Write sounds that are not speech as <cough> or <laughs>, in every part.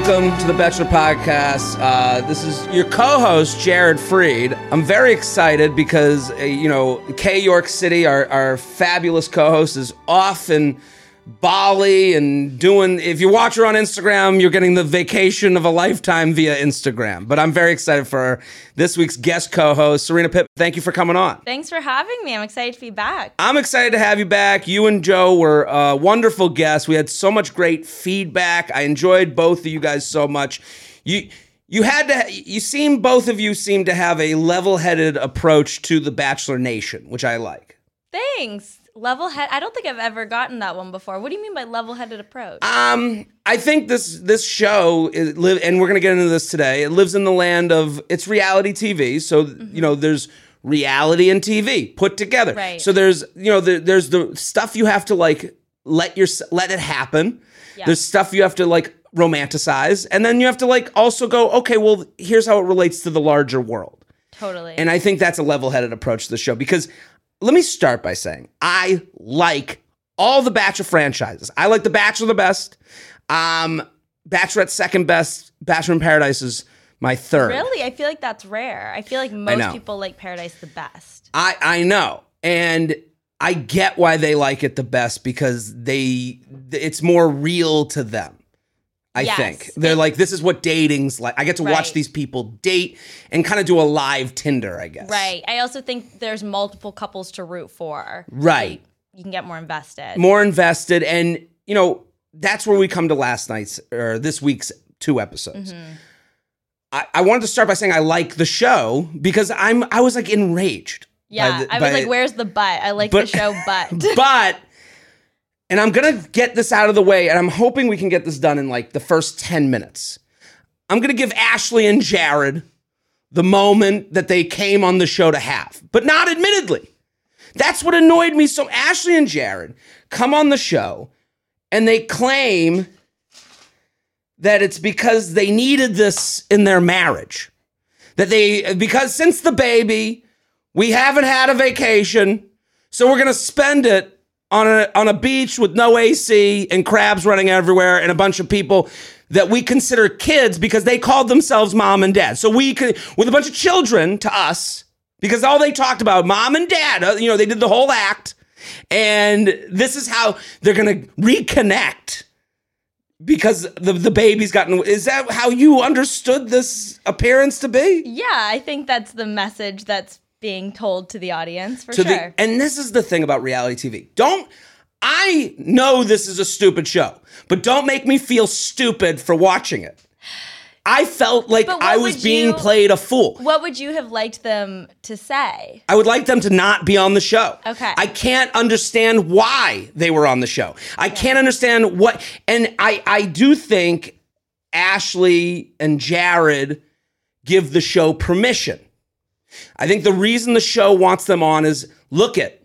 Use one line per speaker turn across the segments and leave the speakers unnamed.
Welcome to the Bachelor Podcast. Uh, this is your co-host Jared Freid. I'm very excited because uh, you know K York City, our, our fabulous co-host, is off in Bali and doing. If you watch her on Instagram, you're getting the vacation of a lifetime via Instagram. But I'm very excited for this week's guest co-host, Serena Pitt. Thank you for coming on.
Thanks for having me. I'm excited to be back.
I'm excited to have you back. You and Joe were uh, wonderful guests. We had so much great feedback. I enjoyed both of you guys so much. You you had to you seem both of you seem to have a level-headed approach to the Bachelor Nation, which I like.
Thanks. Level head. I don't think I've ever gotten that one before. What do you mean by level headed approach?
Um, I think this this show is live, and we're gonna get into this today. It lives in the land of it's reality TV, so
Mm-hmm.
you know there's reality and TV put together.
Right.
So there's you know there, there's the stuff you have to like let your let it happen.
Yeah.
There's stuff you have to like romanticize, and then you have to like also go okay, well here's how it relates to the larger world.
totally.
And I think that's a level headed approach to the show because let me start by saying I like all the Bachelor franchises. I like The Bachelor the best. Um, Bachelorette second best. Bachelor in Paradise is my third.
really, I feel like that's rare. I feel like most people like Paradise the best.
I I know, and I get why they like it the best because they it's more real to them. I
Yes.
think they're like this is what dating's like. I get to watch these people date and kind of do a live Tinder, I guess.
Right. I also think there's multiple couples to root for.
Right.
You can get more invested.
more invested and you know that's where we come to last night's or this week's two episodes
Mm-hmm.
I, I wanted to start by saying i like the show because i'm i was like enraged
yeah.
the-
I was like, where's the butt? I like
But-
the show <laughs> but
but and i'm gonna get this out of the way and i'm hoping we can get this done in like the first 10 minutes. I'm gonna give ashley and jared the moment that they came on the show to have but not admittedly. That's what annoyed me. So ashley and jared come on the show and they claim that it's because they needed this in their marriage. That they because since the baby we haven't had a vacation so we're gonna spend it on a on a beach with no AC and crabs running everywhere and a bunch of people that we consider kids because they called themselves mom and dad. So we could with a bunch of children to us because all they talked about mom and dad. uh, You know, they did the whole act, and this is how they're gonna reconnect because the the baby's gotten. Is that how you understood this appearance to be?
yeah, I think that's the message that's being told to the audience for sure.
the and this is the thing about reality TV. Don't I know this is a stupid show, but don't make me feel stupid for watching it. I felt like I was being
you-
played a fool.
what would you have liked them to say?
I would like them to not be on the show.
Okay.
I can't understand why they were on the show. I can't understand what and I I do think Ashley and Jared give the show permission. I think the reason the show wants them on is look at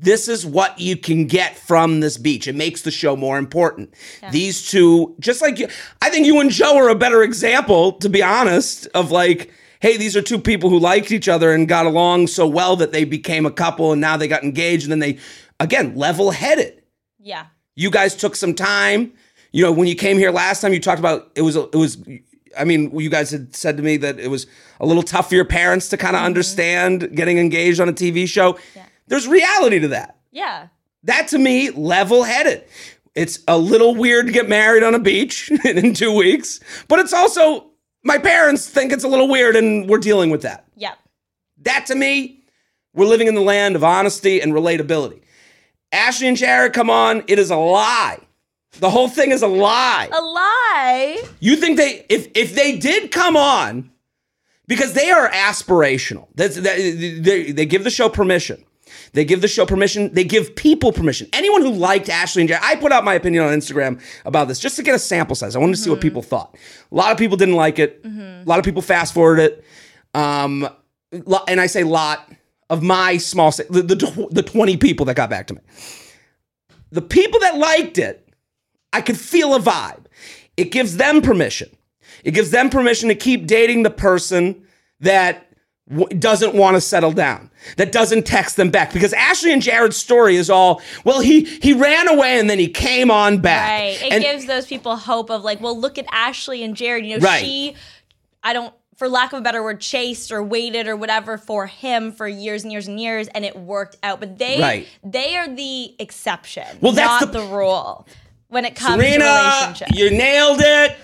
this is what you can get from this beach. It makes the show more important. These two, just like you, I think you and Joe are a better example, to be honest, of like, hey, these are two people who liked each other and got along so well that they became a couple and now they got engaged and then they, again, level headed.
Yeah.
You guys took some time. You know, when you came here last time, you talked about it was it was. I mean, you guys had said to me that it was a little tough for your parents to kind of mm-hmm. understand getting engaged on a TV show.
Yeah.
There's reality to that.
Yeah.
That to me, level headed. It's a little weird to get married on a beach <laughs> in two weeks, but it's also my parents think it's a little weird, and we're dealing with that.
Yeah.
That to me, we're living in the land of honesty and relatability. Ashley and Jared, come on, it is a lie. The whole thing is a lie.
A lie.
You think they if if they did come on because they are aspirational. That's that, they, they give the show permission. They give the show permission. They give people permission. Anyone who liked Ashley and I put out my opinion on Instagram about this just to get a sample size. I wanted to see what people thought. A lot of people didn't like it. A lot of people fast forwarded it. Um, and I say lot of my small the, the the twenty people that got back to me. The people that liked it, I could feel a vibe. It gives them permission. It gives them permission to keep dating the person that w- doesn't want to settle down, that doesn't text them back. Because Ashley and Jared's story is all, well, he he ran away and then he came on back.
Right. It
And-
gives those people hope of like, well, look at Ashley and Jared. You know,
Right.
she, I don't, for lack of a better word, chased or waited or whatever for him for years and years and years, and it worked out. But they,
Right.
they are the exception,
Well, that's
not
the-
the, rule when it comes to
Serena,
relationships.
you nailed it.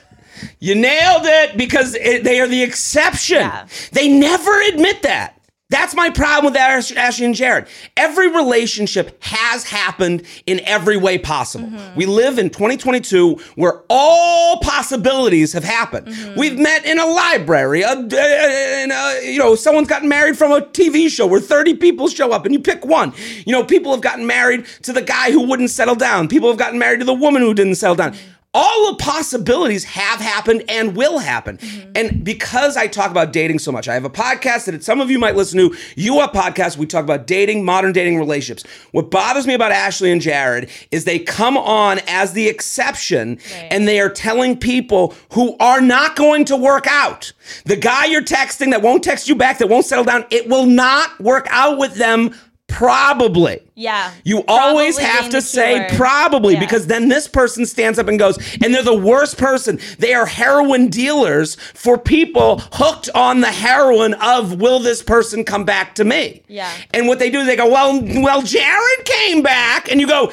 You nailed it because it, they are the exception.
Yeah.
They never admit that. That's my problem with Ash- Ashley and Jared. Every relationship has happened in every way possible.
Mm-hmm.
We live in 2022 where all possibilities have happened.
Mm-hmm.
We've met in a library, a, in a, you know, someone's gotten married from a TV show where 30 people show up and you pick one. You know, people have gotten married to the guy who wouldn't settle down. People have gotten married to the woman who didn't settle down all the possibilities have happened and will happen. Mm-hmm. And because I talk about dating so much, I have a podcast that some of you might listen to. You Up podcast. We talk about dating, modern dating relationships. What bothers me about Ashley and Jared is they come on as the exception,
Right.
and they are telling people who are not going to work out. The guy you're texting that won't text you back, that won't settle down, it will not work out with them. Probably.
Yeah.
You always have to say probably
Yeah.
because then this person stands up and goes, and they're the worst person. They are heroin dealers for people hooked on the heroin of will this person come back to me?
Yeah.
And what they do, they go, well, well, Jared came back, and you go,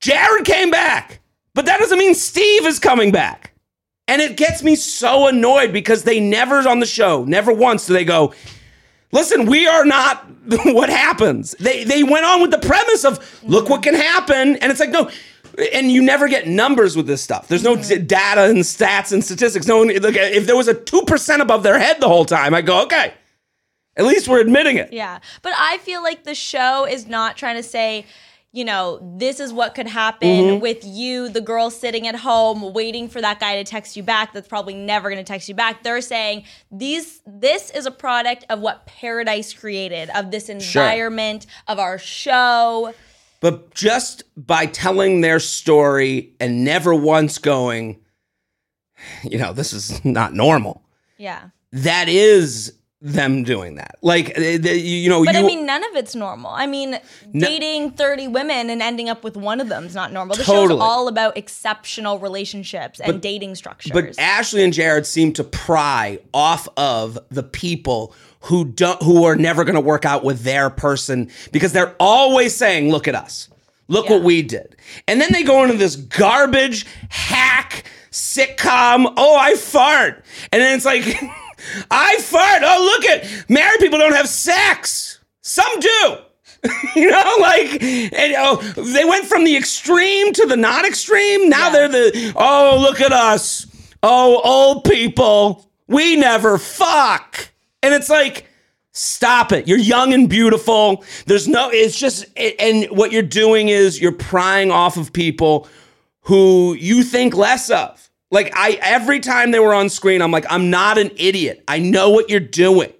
Jared came back, but that doesn't mean Steve is coming back. And it gets me so annoyed because they never on the show, never once do they go, listen, we are not <laughs> what happens. They they went on with the premise of look what can happen, and it's like no. And you never get numbers with this stuff. There's no d- data and stats and statistics. No one, look, if there was a two percent above their head the whole time, I go, okay, at least we're admitting it.
Yeah. But I feel like the show is not trying to say, you know, this is what could happen
Mm-hmm.
with you, the girl sitting at home waiting for that guy to text you back that's probably never going to text you back. They're saying these this is a product of what Paradise created, of this environment, of our show.
But just by telling their story and never once going, you know, this is not normal.
Yeah.
That is them doing that. Like, eh, the- you know,
But
you,
I mean, none of it's normal. I mean, dating 30 women and ending up with one of them is not normal. The
Totally.
show's all about exceptional relationships and dating structures.
But Ashley and Jared seem to pry off of the people who don't who are never going to work out with their person because they're always saying, "Look at us. Look what we did." And then they go into this garbage hack sitcom, "Oh, I fart." And then it's like, <laughs> "I fart. Oh, look at married people don't have sex. Some do." <laughs> you know, like, and, oh, they went from the extreme to the not extreme. Now
Yeah.
they're the, oh, look at us. Oh, old people. We never fuck. And it's like, stop it. You're young and beautiful. There's no, it's just, and what you're doing is you're prying off of people who you think less of. Like, I, every time they were on screen, I'm like, I'm not an idiot. I know what you're doing.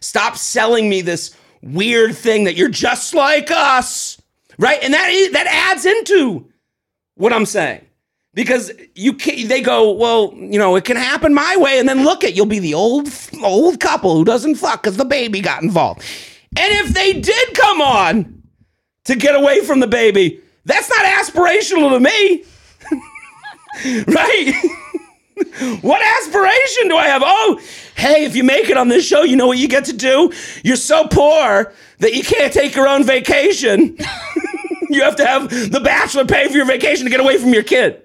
Stop selling me this weird thing that you're just like us. right? And that that adds into what I'm saying because you can they go well you know it can happen my way and then look at you'll be the old old couple who doesn't fuck because the baby got involved and if they did come on to get away from the baby that's not aspirational to me <laughs> right? What aspiration do i have? Oh hey if you make it on this show you know what you get to do? You're so poor that you can't take your own vacation. <laughs> You have to have the bachelor pay for your vacation to get away from your kid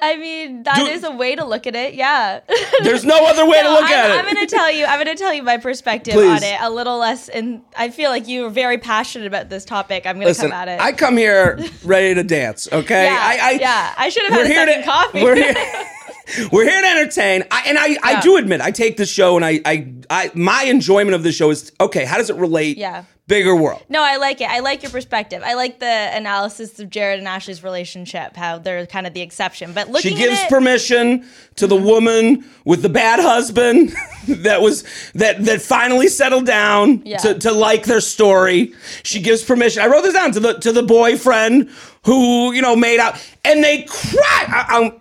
I mean, that
Do-
is a way to look at it. Yeah. <laughs>
There's no other way to look
I'm,
at it.
I'm going to tell you. I'm going to tell you my perspective
Please.
on it. A little less, and I feel like you are very passionate about this topic. I'm going to come at it.
I come here <laughs> ready to dance. Okay,
yeah,
I, I,
yeah. I should have had a second
to
coffee.
we're here. <laughs> We're here to entertain. I, and I, I do admit, I take this show and I, I, I, my enjoyment of the show is okay. How does it relate?
Yeah.
Bigger world.
No, I like it. I like your perspective. I like the analysis of Jared and Ashley's relationship, how they're kind of the exception. But looking
She gives
it,
permission to the woman with the bad husband <laughs> that was that that finally settled down
Yeah.
to, to like their story. She gives permission. I wrote this down to the to the boyfriend who you know made out, and they cry. I, I'm-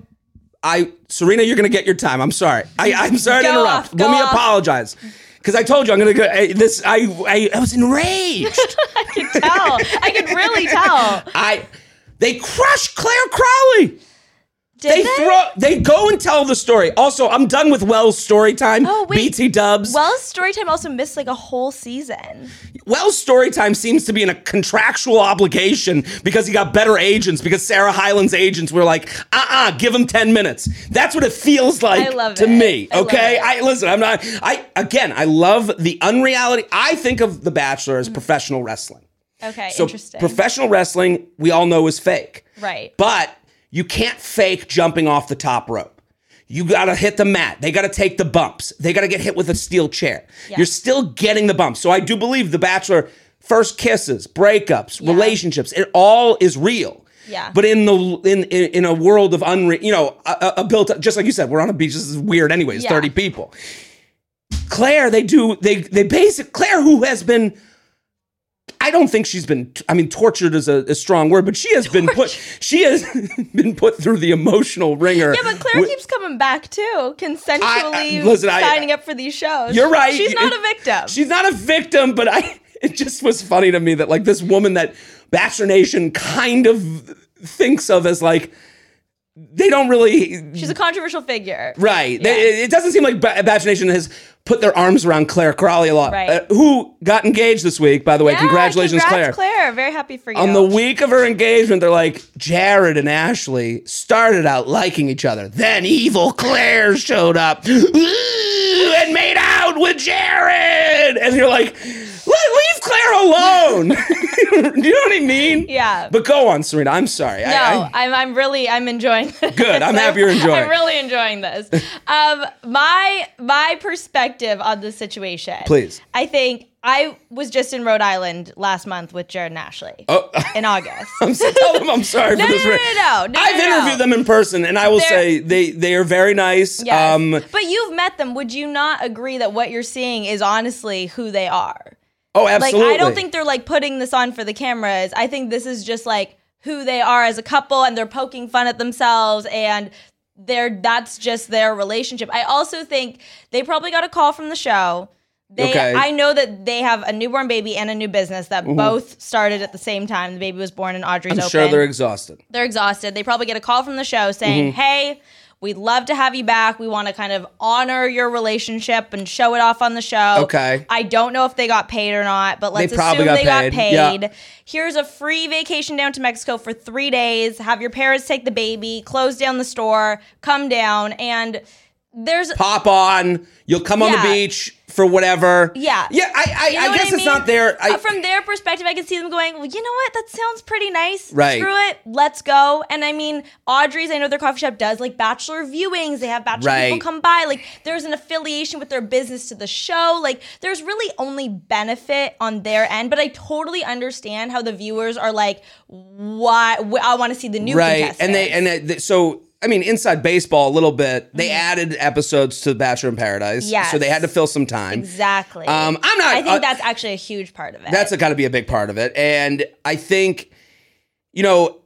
I Serena, you're gonna get your time. I'm sorry. I, I'm sorry to interrupt.
off,
Let
go
me
off.
apologize. Because I told you I'm gonna go. I, this I, I I was enraged. <laughs>
I can tell. I can really tell.
I they crush Clare Crawley.
Did
They,
they?
throw. They go and tell the story. Also, I'm done with Wells' story time.
Oh, wait.
BT Dubs.
Wells Storytime also missed like a whole season.
Wells' story time seems to be in a contractual obligation because he got better agents. Because Sarah Hyland's agents were like, "Uh-uh, give him ten minutes." That's what it feels like
I
to
it.
me.
I
Okay,
it.
I listen. I'm not. I again, I love the unreality. I think of The Bachelor as mm. professional wrestling.
Okay,
So
interesting.
professional wrestling, we all know is fake.
right.
But you can't fake jumping off the top rope. You got to hit the mat. They got to take the bumps. They got to get hit with a steel chair.
Yeah.
You're still getting the bumps. So I do believe The Bachelor first kisses, breakups, relationships, it all is real.
Yeah.
But in the in in, in a world of unreal, you know, a, a- built just like you said, we're on a beach. This is weird, anyways.
Yeah.
Thirty people. Claire, they do they they basic Claire, who has been I don't think she's been. I mean, tortured is a, a strong word, but she has been put. She has <laughs> been put through the emotional ringer.
Yeah, but Claire
with-
keeps coming back too, consensually
I- listen, I-
signing up for these shows.
You're right.
She's not a victim.
She's not a victim, but I. It just was funny to me that like this woman that Bachelor Nation kind of thinks of as like they don't really
She's a controversial figure.
Right.
Yeah.
They- it doesn't seem like Ba- Bachelor Nation has put their arms around Clare Crawley a lot.
Right.
Uh, who got engaged this week, by the way.
Yeah,
Congratulations,
congrats,
Claire.
Claire. Very happy for you.
On the week of her engagement, they're like, Jared and Ashley started out liking each other. Then evil Claire showed up <gasps> and made out with Jared. And you're like, "Le- leave Claire alone. <laughs> Do you know what I mean?
Yeah.
But go on, Serena. I'm sorry.
No,
I, I,
I'm, I'm really I'm enjoying <laughs> this.
Good. I'm happy you're enjoying
I'm really enjoying this. <laughs> Um, my my perspective on the situation.
Please.
I think I was just in Rhode Island last month with Jared and Ashley
oh,
in August.
I'm so, tell them I'm sorry
No,
for this.
no, no, no, no, no,
I've
no.
interviewed them in person, and I will
They're-
say they they are very nice.
Yes.
Um,
but you've met them. Would you not agree that what you're seeing is honestly who they are?
Oh, absolutely. Like.
I don't think they're like putting this on for the cameras. I think this is just like who they are as a couple and they're poking fun at themselves and they're that's just their relationship. I also think they probably got a call from the show. They
Okay.
I know that they have a newborn baby and a new business that both started at the same time. The baby was born in Audrey's
I'm
open
sure they're exhausted.
they're exhausted. They probably get a call from the show saying,
Mm-hmm.
"Hey, we'd love to have you back. We want to kind of honor your relationship and show it off on the show."
Okay.
I don't know if they got paid or not, but let's
probably
assume
got
they got
paid. Yeah.
paid. Here's a free vacation down to Mexico for 3 days. Have your parents take the baby, close down the store, come down and there's
Pop on. You'll come on the beach for whatever.
Yeah.
Yeah. I I,
You know
I guess it's
mean?
not there. I,
Uh, from their perspective, I can see them going, well, you know what? That sounds pretty nice.
Right.
Screw it. Let's go. And I mean, Audrey's, I know their coffee shop does like bachelor viewings. They have bachelor
Right.
people come by. Like there's an affiliation with their business to the show. Like there's really only benefit on their end. But I totally understand how the viewers are like, why? I want to see the new
right. And they and they, so. I mean, inside baseball a little bit. They added episodes to Bachelor in Paradise,
Mm-hmm. Yes.
so they had to fill some time.
Exactly.
Um, I'm not-
I think
uh,
that's actually a huge part of it.
That's got to be a big part of it. And I think you know,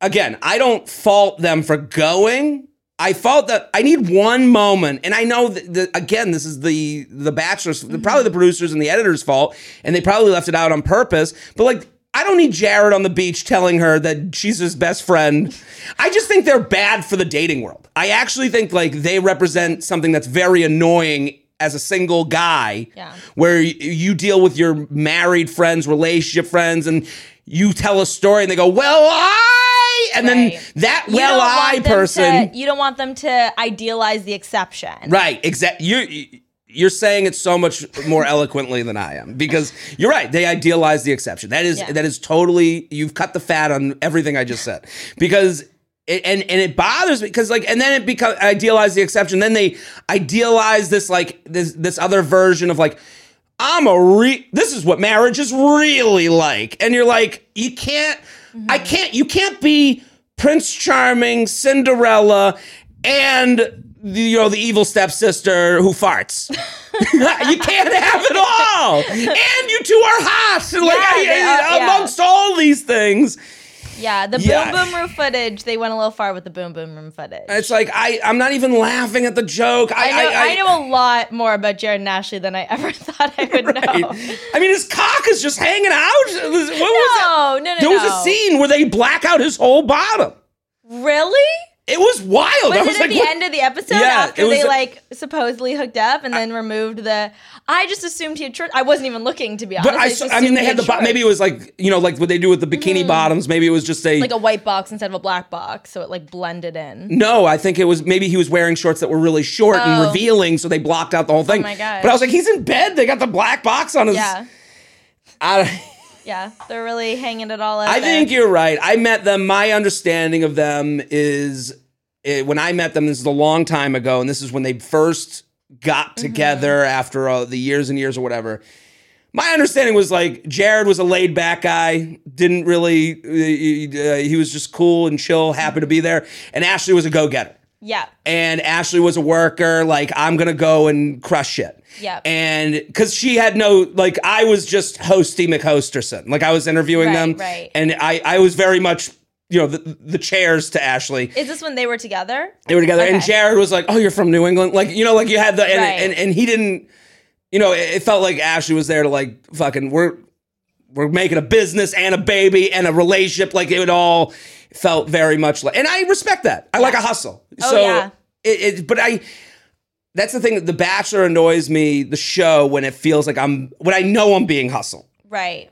again, I don't fault them for going. I fault that I need one moment, and I know that, again, this is the the bachelors, probably the producers and the editors' fault, and they probably left it out on purpose. But like, I don't need Jared on the beach telling her that she's his best friend. I just think they're bad for the dating world. I actually think like they represent something that's very annoying as a single guy,
Yeah.
where you deal with your married friends, relationship friends, and you tell a story, and they go, "Well, I," and then that
You
"well, I"
them to-
person,
you don't want them to idealize the exception.
right? Exactly. You. You're saying it so much more eloquently than I am because you're right. They idealize the exception. That is
Yeah.
that is totally you've cut the fat on everything I just said because it, and and it bothers me because like and then it becomes idealize the exception. Then they idealize this like this this other version of like I'm a re. This is what marriage is really like, and you're like you can't. I mm-hmm. can't. You can't be Prince Charming, Cinderella, and you know the evil stepsister who farts. <laughs> you can't have it all, and you two are hot. Like
Yeah,
I- I-
are- yeah.
amongst all these things,
Yeah, the
Yeah.
boom boom room footage, they went a little far with the boom boom room footage.
it's like I. I'm not even laughing at the joke. I,
I know, I, know a lot more about Jared and Ashley than I ever <laughs> thought I would know.
I mean, his cock is just hanging out. What was that?
No, no, no,
There was a scene where they black out his whole bottom.
Really?
It was wild.
Was
I
it
was
at
like,
the
what-
end of the episode
Yeah,
after they
a-
like supposedly hooked up and then removed the? I just assumed he had shorts. I wasn't even looking to be honest.
But I, saw, I mean, they
he
had the bo- maybe it was like you know, like what they do with the bikini mm-hmm. bottoms. Maybe it was just a,
like a white box instead of a black box, so it like blended in.
no. I think it was maybe he was wearing shorts that were really short and
Oh.
revealing, so they blocked out the whole oh thing.
Oh my god!
But I was like, he's in bed. They got the black box on his.
Yeah,
I,
yeah, they're really hanging it all out.
I
there.
think you're right. I met them. My understanding of them is eh, when I met them. This is a long time ago, and this is when they first got
Mm-hmm.
together after uh, the years and years or whatever. My understanding was like Jared was a laid back guy, didn't really, uh, he was just cool and chill, happy to be there. And Ashley was a go getter.
Yeah,
And Ashley was a worker, like, I'm gonna go and crush shit.
Yep.
And because she had no, like, I was just hosty McHosterson. Like, I was interviewing
Right,
them.
right.
And I, I was very much, you know, the, the chairs to Ashley.
is this when they were together?
They were together, and Jared was like, "Oh, you're from New England," like you know, like you had the, and,
Right.
and, and he didn't, you know, it, it felt like Ashley was there to like fucking we're we're making a business and a baby and a relationship, like it would all felt very much like, and I respect that. I like a hustle,
Oh,
so
yeah.
it, it, but I. That's the thing. That the Bachelor annoys me. The show when it feels like I'm when I know I'm being hustled.
Right,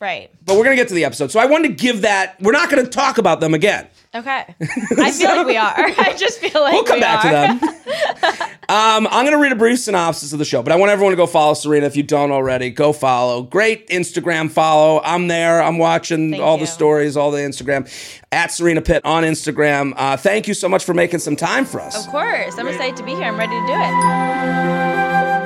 right.
But we're gonna get to the episode, so I wanted to give that. We're not gonna talk about them again.
Okay, <laughs> I feel like we are. <laughs> I just feel like
We'll come
we
back
are.
to them. <laughs> um, I'm going to read a brief synopsis of the show, but I want everyone to go follow Serena. If you don't already, go follow. Great Instagram follow. I'm there. I'm watching
Thank
all the stories, all the Instagram at Serena Pitt on Instagram. Uh, thank you so much for making some time for us.
Of course, I'm excited to be here. I'm ready to do it.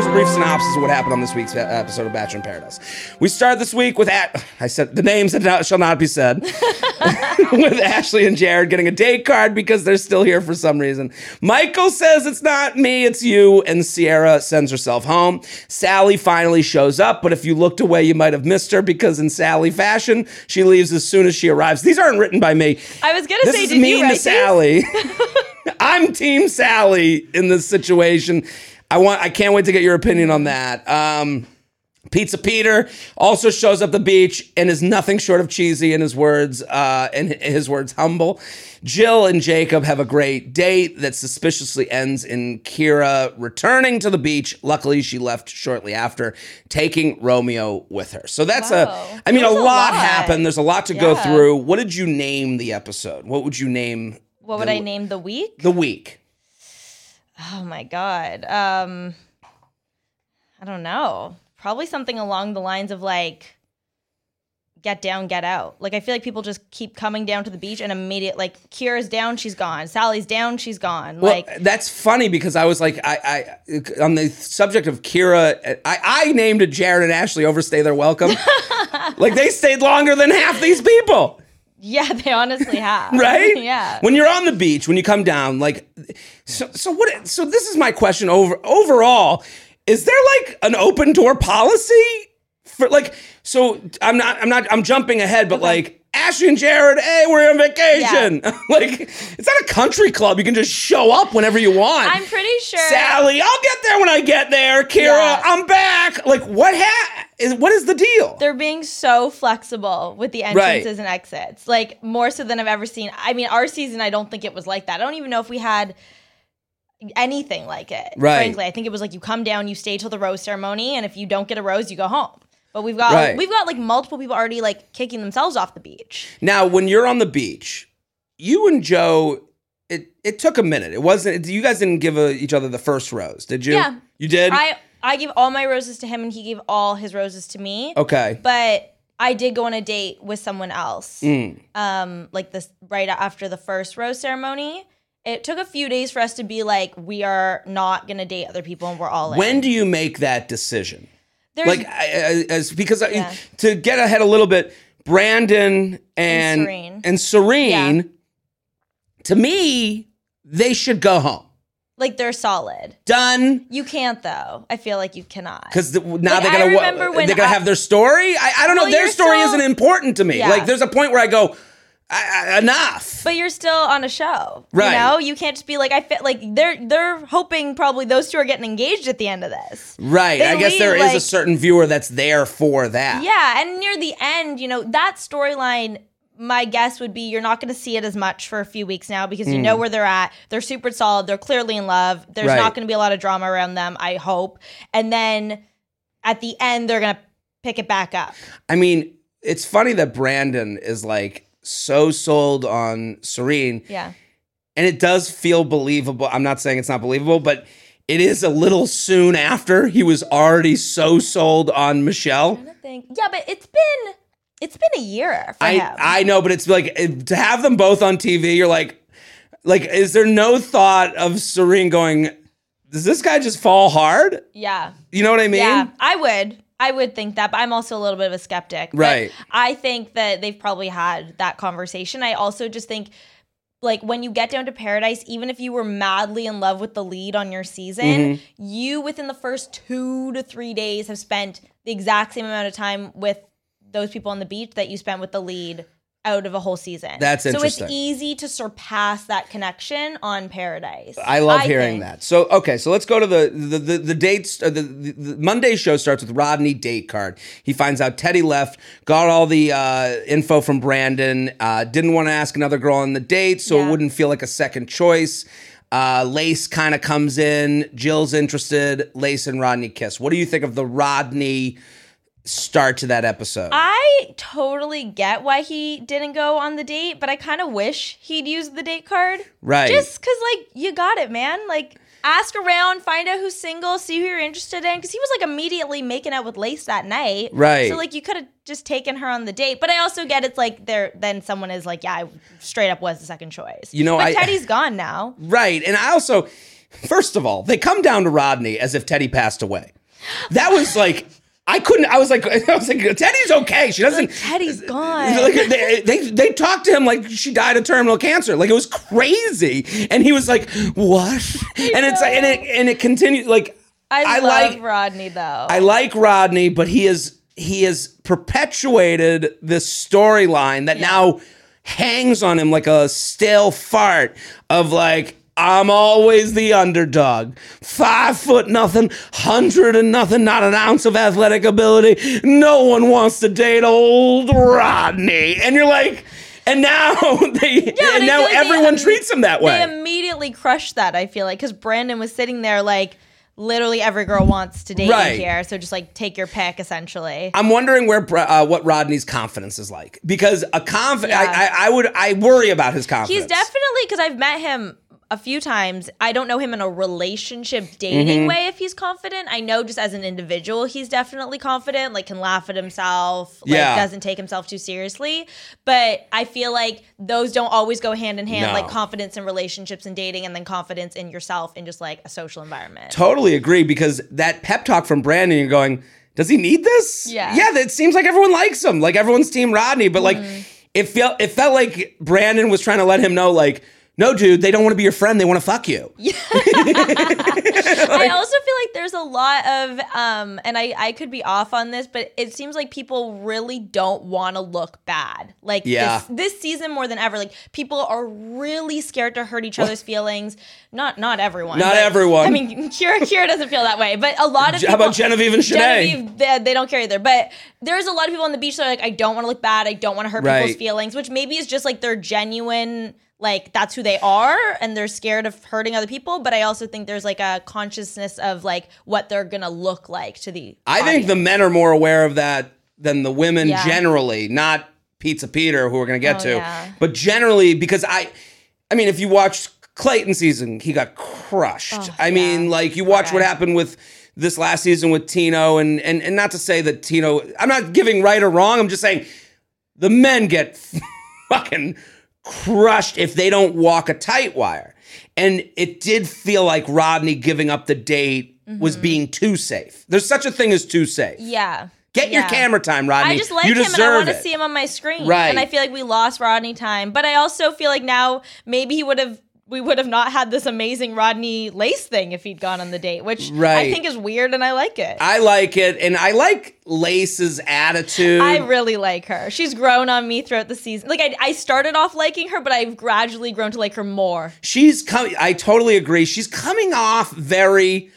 Here's a brief synopsis of what happened on this week's uh, episode of Bachelor in Paradise. We start this week with at I said the names that not- shall not be said. <laughs> with Ashley and Jared getting a date card because they're still here for some reason. Michael says it's not me, it's you, and Sierra sends herself home. Sally finally shows up, but if you looked away, you might have missed her because in Sally fashion, she leaves as soon as she arrives. These aren't written by me.
I was gonna
This
say,
is
did
mean
you write
to? Sally. <laughs> I'm Team Sally in this situation. I want. I can't wait to get your opinion on that. Um, Pizza Peter also shows up the beach and is nothing short of cheesy in his words. Uh, in his words, humble. Jill and Jacob have a great date that suspiciously ends in Kira returning to the beach. Luckily, she left shortly after, taking Romeo with her. So that's
Wow.
a. I mean, a lot,
a lot.
happened. There's a lot to go through. What did you name the episode? What would you name
What would
the,
I name the week?
the week?
Oh my god. Um I don't know. Probably something along the lines of like get down, get out. Like I feel like people just keep coming down to the beach and immediate like Kira's down, she's gone. Sally's down, she's gone.
Well,
like
that's funny because I was like, I, I on the subject of Kira, I, I named Jared and Ashley overstay their welcome. <laughs> like they stayed longer than half these people.
Yeah, <laughs> they honestly have. <laughs>
right?
yeah.
When you're on the beach, when you come down, like, so, so what? So this is my question. Over overall, is there like an open door policy for like? So I'm not, I'm not, I'm jumping ahead, but like. Ashley and Jared, hey, we're on vacation. <laughs> like, it's not a country club. You can just show up whenever you want.
I'm pretty sure
Sally, I'll get there when I get there. Kira,
Yeah.
I'm back. Like, what ha- is what is the deal?
they're being so flexible with the entrances and exits. Like more so than I've ever seen. I mean, our season I don't think it was like that. I don't even know if we had anything like it.
Right.
Frankly, I think it was like you come down, you stay till the rose ceremony, and if you don't get a rose, you go home. But we've got
Right.
we've got like multiple people already like kicking themselves off the beach.
Now, when you're on the beach, you and Joe, it it took a minute. It wasn't. You guys didn't give a, each other the first rose, did you?
Yeah.
You did.
I I gave all my roses to him, and he gave all his roses to me.
okay.
But I did go on a date with someone else.
Mm.
um like this right after the first rose ceremony it took a few days for us to be like we are not gonna date other people and we're all in
When do you make that decision?
There's
Like, I- I- as because I, to get ahead a little bit, Brandon and
Serene.
and Serene, to me, they should go home.
like they're solid
Done.
you can't though i feel like you cannot
Because now
Like,
they're gonna what,
remember when
they're gonna
I-
have their story. I, I don't know.
Well,
Their story isn't important to me.
Yeah.
Like there's a point where I go, I, I, enough.
but you're still on a show
Right.
you know you can't just be like i feel like they're they're hoping probably those two are getting engaged at the end of this
right.
they
I guess there is
leave,
a
like-
certain viewer that's there for that.
Yeah, and near the end, you know, that storyline, my guess would be you're not going to see it as much for a few weeks now because you know where they're at. They're super solid. They're clearly in love. There's
Mm. Right.
not going to be a lot of drama around them, I hope. And then at the end, they're going to pick it back up.
I mean, it's funny that Brandon is like so sold on Serene,
Yeah.
and it does feel believable. I'm not saying it's not believable, but it is a little soon after he was already so sold on Michelle.
Think. Yeah, but it's been it's been a year for
I
him.
I know, but it's like to have them both on TV. You're like, like, is there no thought of Serene going? Does this guy just fall hard?
yeah.
You know what I mean?
Yeah, I would. I would think that, but I'm also a little bit of a skeptic. But
Right.
I think that they've probably had that conversation. I also just think like when you get down to paradise, even if you were madly in love with the lead on your season,
Mm-hmm.
you within the first two to three days have spent the exact same amount of time with those people on the beach that you spent with the lead out of a whole season.
That's
So it's easy to surpass that connection on paradise.
I love hearing
think.
that. So okay, so let's go to the the the, the dates. Uh, the, the, the Monday show starts with Rodney date card. He finds out Teddy left, got all the uh, info from Brandon. Uh, didn't want to ask another girl on the date, so it wouldn't feel like a second choice. Uh, Lace kind of comes in. Jill's interested. Lace and Rodney kiss. What do you think of the Rodney start to that episode?
I totally get why he didn't go on the date, but I kind of wish he'd used the date card.
Right.
Just because, like, you got it, man. Like, ask around, find out who's single, see who you're interested in. Because he was, like, immediately making out with Lace that night.
Right.
So, like, you could have just taken her on the date. But I also get it's like, there, then someone is like, yeah, I straight up was the second choice.
You know,
but
I-
Teddy's gone now.
Right. And I also, first of all, they come down to Rodney as if Teddy passed away. That was like, I couldn't, I was like, <laughs> I was like, Teddy's okay. She doesn't.
Teddy's <laughs> gone.
Like, they, they they talked to him like she died of terminal cancer, like it was crazy, and he was like, "What?" And it's like, and it and it continued. Like
I,
I
love
like-
Rodney, though.
I like Rodney, but he is he has perpetuated this storyline that now hangs on him like a stale fart of like I'm always the underdog. Five foot nothing, hundred and nothing, not an ounce of athletic ability. No one wants to date old Rodney. And you're like, and now <laughs> they
but
and now
like
everyone
im-
treats him that way.
They immediately crushed that, I feel like, because Brandon was sitting there like, literally every girl wants to date
Right.
here. So just like take your pick, essentially.
I'm wondering where uh, what Rodney's confidence is like because a conf-
Yeah.
I, I I would I worry about his confidence.
He's definitely, because I've met him a few times. I don't know him in a relationship dating
Mm-hmm.
way if he's confident. I know just as an individual, he's definitely confident, like can laugh at himself, like
Yeah.
doesn't take himself too seriously. But I feel like those don't always go hand in hand,
No.
like confidence in relationships and dating, and then confidence in yourself in just like a social environment.
Totally agree because that pep talk from Brandon, you're going, does he need this?
Yeah.
Yeah, it seems like everyone likes him. Like everyone's team Rodney, but like
Mm-hmm.
it felt it felt like Brandon was trying to let him know, like, no, dude, they don't want to be your friend, they want to fuck you. <laughs>
I also feel like there's a lot of um and I I could be off on this but it seems like people really don't want to look bad. Like
Yeah.
this this season more than ever like people are really scared to hurt each other's feelings. Not not everyone.
Not
but-
everyone.
I mean Kira Kira doesn't feel that way, but a lot of people, How
about Genevieve and Shanae?
Genevieve, they, they don't care either. But there's a lot of people on the beach that are like, I don't want to look bad. I don't want to hurt
Right.
people's feelings, which maybe is just like their genuine, like that's who they are, and they're scared of hurting other people. But I also think there's like a consciousness of like what they're gonna look like to the.
I think the men are more aware of that than the women
Yeah.
generally, not Pizza Peter, who we're gonna get
Oh,
to.
yeah.
But generally, because I I mean, if you watch Clayton season, he got crushed.
Oh,
I mean, like you watch what happened with this last season with Tino and and and not to say that Tino I'm not giving right or wrong, I'm just saying the men get <laughs> fucking crushed if they don't walk a tight wire. And it did feel like Rodney giving up the date was
Mm-hmm.
being too safe. There's such a thing as too safe.
Yeah.
Get your camera time, Rodney.
I just like
you
him and I want to see him on my screen.
Right.
And I feel like we lost Rodney time. But I also feel like now maybe he would have we would have not had this amazing Rodney lace thing if he'd gone on the date, which
Right.
I think is weird and I like it.
I like it, and I like Lace's attitude.
I really like her. She's grown on me throughout the season. Like I, I started off liking her, but I've gradually grown to like her more.
She's coming. I totally agree. She's coming off very.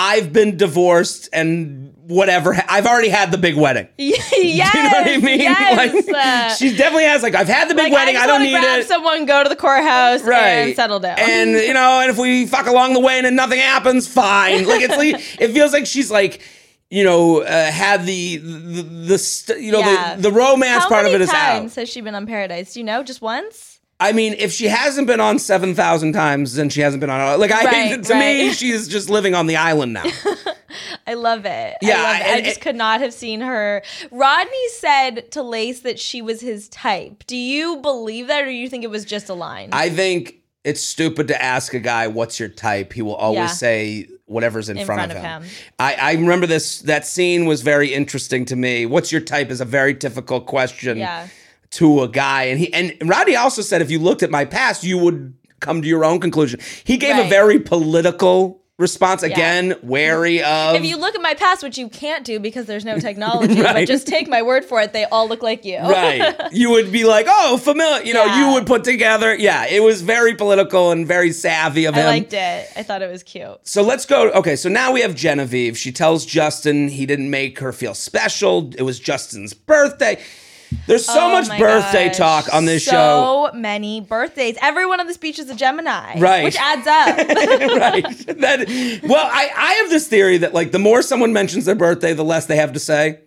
I've been divorced and whatever. I've already had the big wedding. <laughs>
yes,
Do you know what I mean?
Yes. <laughs>
Like,
uh,
she definitely has. Like, I've had the big
like,
wedding.
I,
I, don't need
grab
it.
Someone go to the courthouse
right.
and settle down.
And you know, and if we fuck along the way and then nothing happens, fine. Like it's like <laughs> it feels like she's like. You know, uh, had the the, the st- you know
Yeah.
the, the romance
How
part
many
of it is out.
times has she been on Paradise? Do you know? Just once?
I mean, if she hasn't been on seven thousand times, then she hasn't been on. Like I, <laughs>
Right,
to me, <laughs> she's just living on the island now.
I love it.
Yeah,
I, love it. I just
it-
could not have seen her. Rodney said to Lace that she was his type. Do you believe that, or do you think it was just a line?
I think it's stupid to ask a guy what's your type. He will always
Yeah.
say whatever's in,
In
front,
front
of
of
him.
him.
I, I remember this. That scene was very interesting to me. What's your type is a very difficult question
yeah.
To a guy, and he and Rodney also said if you looked at my past, you would come to your own conclusion. He gave a very political response. Again, wary of.
If you look at my past, which you can't do because there's no <laughs> technology,
Right.
but just take my word for it, they all look like you.
right. You would be like, oh, familiar. You know, you would put together. Yeah, it was very political and very savvy of him I
liked it. I thought it was cute.
So let's go. Okay, so now we have Genevieve. She tells Justin he didn't make her feel special. It was Justin's birthday. There's so
Oh
much birthday
gosh.
talk on this show.
So many birthdays. Everyone on this beach is a Gemini.
Right.
Which adds up. <laughs>
right. That well, I, I have this theory that like the more someone mentions their birthday, the less they have to say.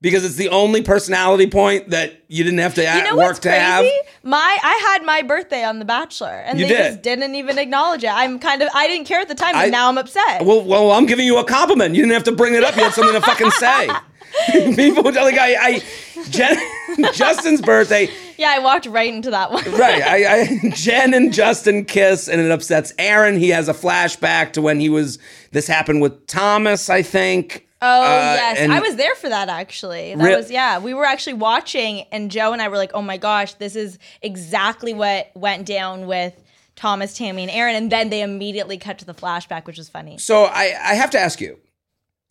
Because it's the only personality point that you didn't have to
You know
work to
crazy?
have.
My I had my birthday on The Bachelor, and
You
they
did.
just didn't even acknowledge it. I'm kind of I didn't care at the time, but
I-
now I'm upset.
Well, well, I'm giving you a compliment. You didn't have to bring it up. You had something to fucking say. <laughs> People like I, I Jen, <laughs> Justin's birthday.
yeah, I walked right into that one.
right. I, I <laughs> Jen and Justin kiss, and it upsets Aaron. He has a flashback to when he was. This happened with Thomas, I think.
Oh
Uh,
yes, I was there for that actually. That
Re-
was yeah. We were actually watching, and Joe and I were like, "Oh my gosh, this is exactly what went down with Thomas, Tammy, and Aaron." And then they immediately cut to the flashback, which was funny.
So I, I have to ask you.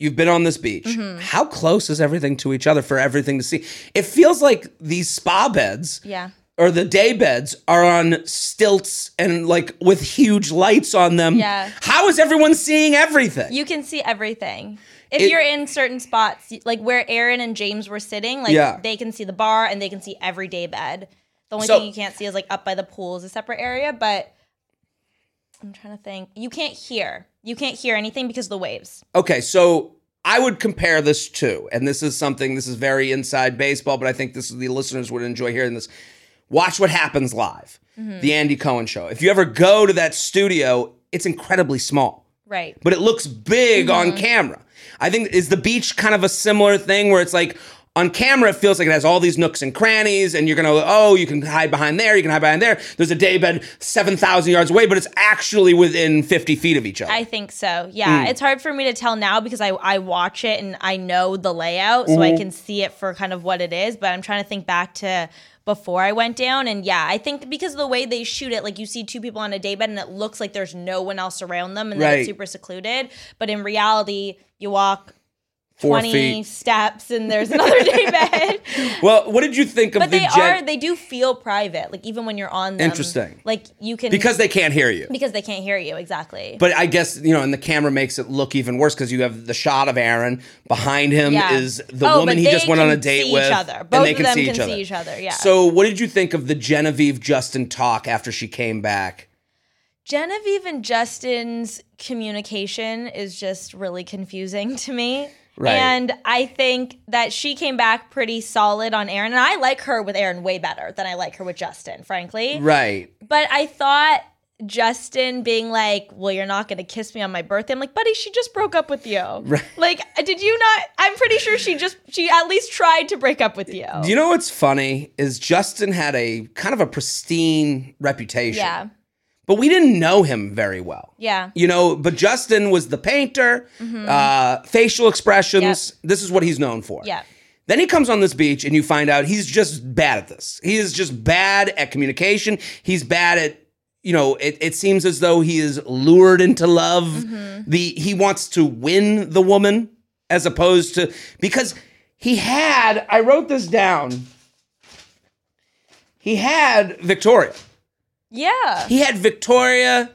You've been on this beach.
Mm-hmm.
How close is everything to each other for everything to see? It feels like these spa beds
Yeah.
or the day beds are on stilts and like with huge lights on them.
Yeah.
How is everyone seeing everything?
You can see everything. If
It-
you're in certain spots, like where Aaron and James were sitting, like
Yeah.
they can see the bar and they can see every day bed. The only
So-
thing you can't see is like up by the pool is a separate area, but I'm trying to think. You can't hear. You can't hear anything because of the waves.
Okay, so I would compare this to, and this is something, this is very inside baseball, but I think this is the listeners would enjoy hearing this. watch what happens live,
Mm-hmm.
the Andy Cohen show. If you ever go to that studio, it's incredibly small
Right.
but it looks big on
Mm-hmm.
camera. I think is the beach kind of a similar thing where it's like on camera it feels like it has all these nooks and crannies and you're gonna oh you can hide behind there you can hide behind there there's a daybed 7,000 yards away but it's actually within 50 feet of each other.
I think so. Yeah.
Mm.
It's hard for me to tell now because I, I watch it and I know the layout, so
Mm-hmm.
I can see it for kind of what it is. But I'm trying to think back to before I went down. And yeah, I think because of the way they shoot it, like you see two people on a daybed and it looks like there's no one else around them and
Right.
it's super secluded. But in reality, you walk
Four
20
feet.
steps and there's another daybed. <laughs>
Well, what did you think of
But
the
they
jet?
are, they do feel private. Like even when you're on them.
Interesting.
Like you can.
because they can't hear you.
because they can't hear you. Exactly.
But I guess you know, and the camera makes it look even worse because you have the shot of Aaron behind him
Yeah.
is the
Oh,
woman
but
he
they
just went on a
can
date
see
with,
each other.
and
Both
they
of
can
them
see
can
each other.
see each other, yeah.
So, what did you think of the Genevieve Justin talk after she came back?
Genevieve and Justin's communication is just really confusing to me.
Right.
And I think that she came back pretty solid on Aaron. And I like her with Aaron way better than I like her with Justin, frankly.
Right.
But I thought Justin being like, Well, you're not going to kiss me on my birthday. I'm like, Buddy, she just broke up with you. <laughs>
Right.
Like, did you not? I'm pretty sure she just, she at least tried to break up with you.
Do you know what's funny is Justin had a kind of a pristine reputation.
Yeah.
But we didn't know him very well.
Yeah.
You know, but Justin was the painter,
Mm-hmm.
uh, facial expressions. This is what he's known for.
Yeah.
Then he comes on this beach and you find out he's just bad at this. He is just bad at communication. He's bad at, you know, it, it seems as though he is lured into love.
Mm-hmm.
The he wants to win the woman as opposed to because he had, I wrote this down. He had Victoria.
Yeah.
He had Victoria,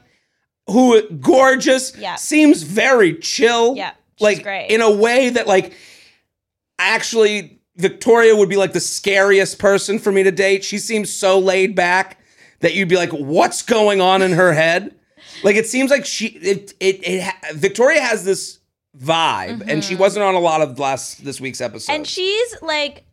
who gorgeous,
Yeah.
seems very chill.
Yeah, she's
like
great.
in a way that like actually Victoria would be like the scariest person for me to date. She seems so laid back that you'd be like, what's going on in her head? <laughs> Like it seems like she it it, it Victoria has this vibe, and she wasn't on a lot of last this week's episode.
Mm-hmm. And she's like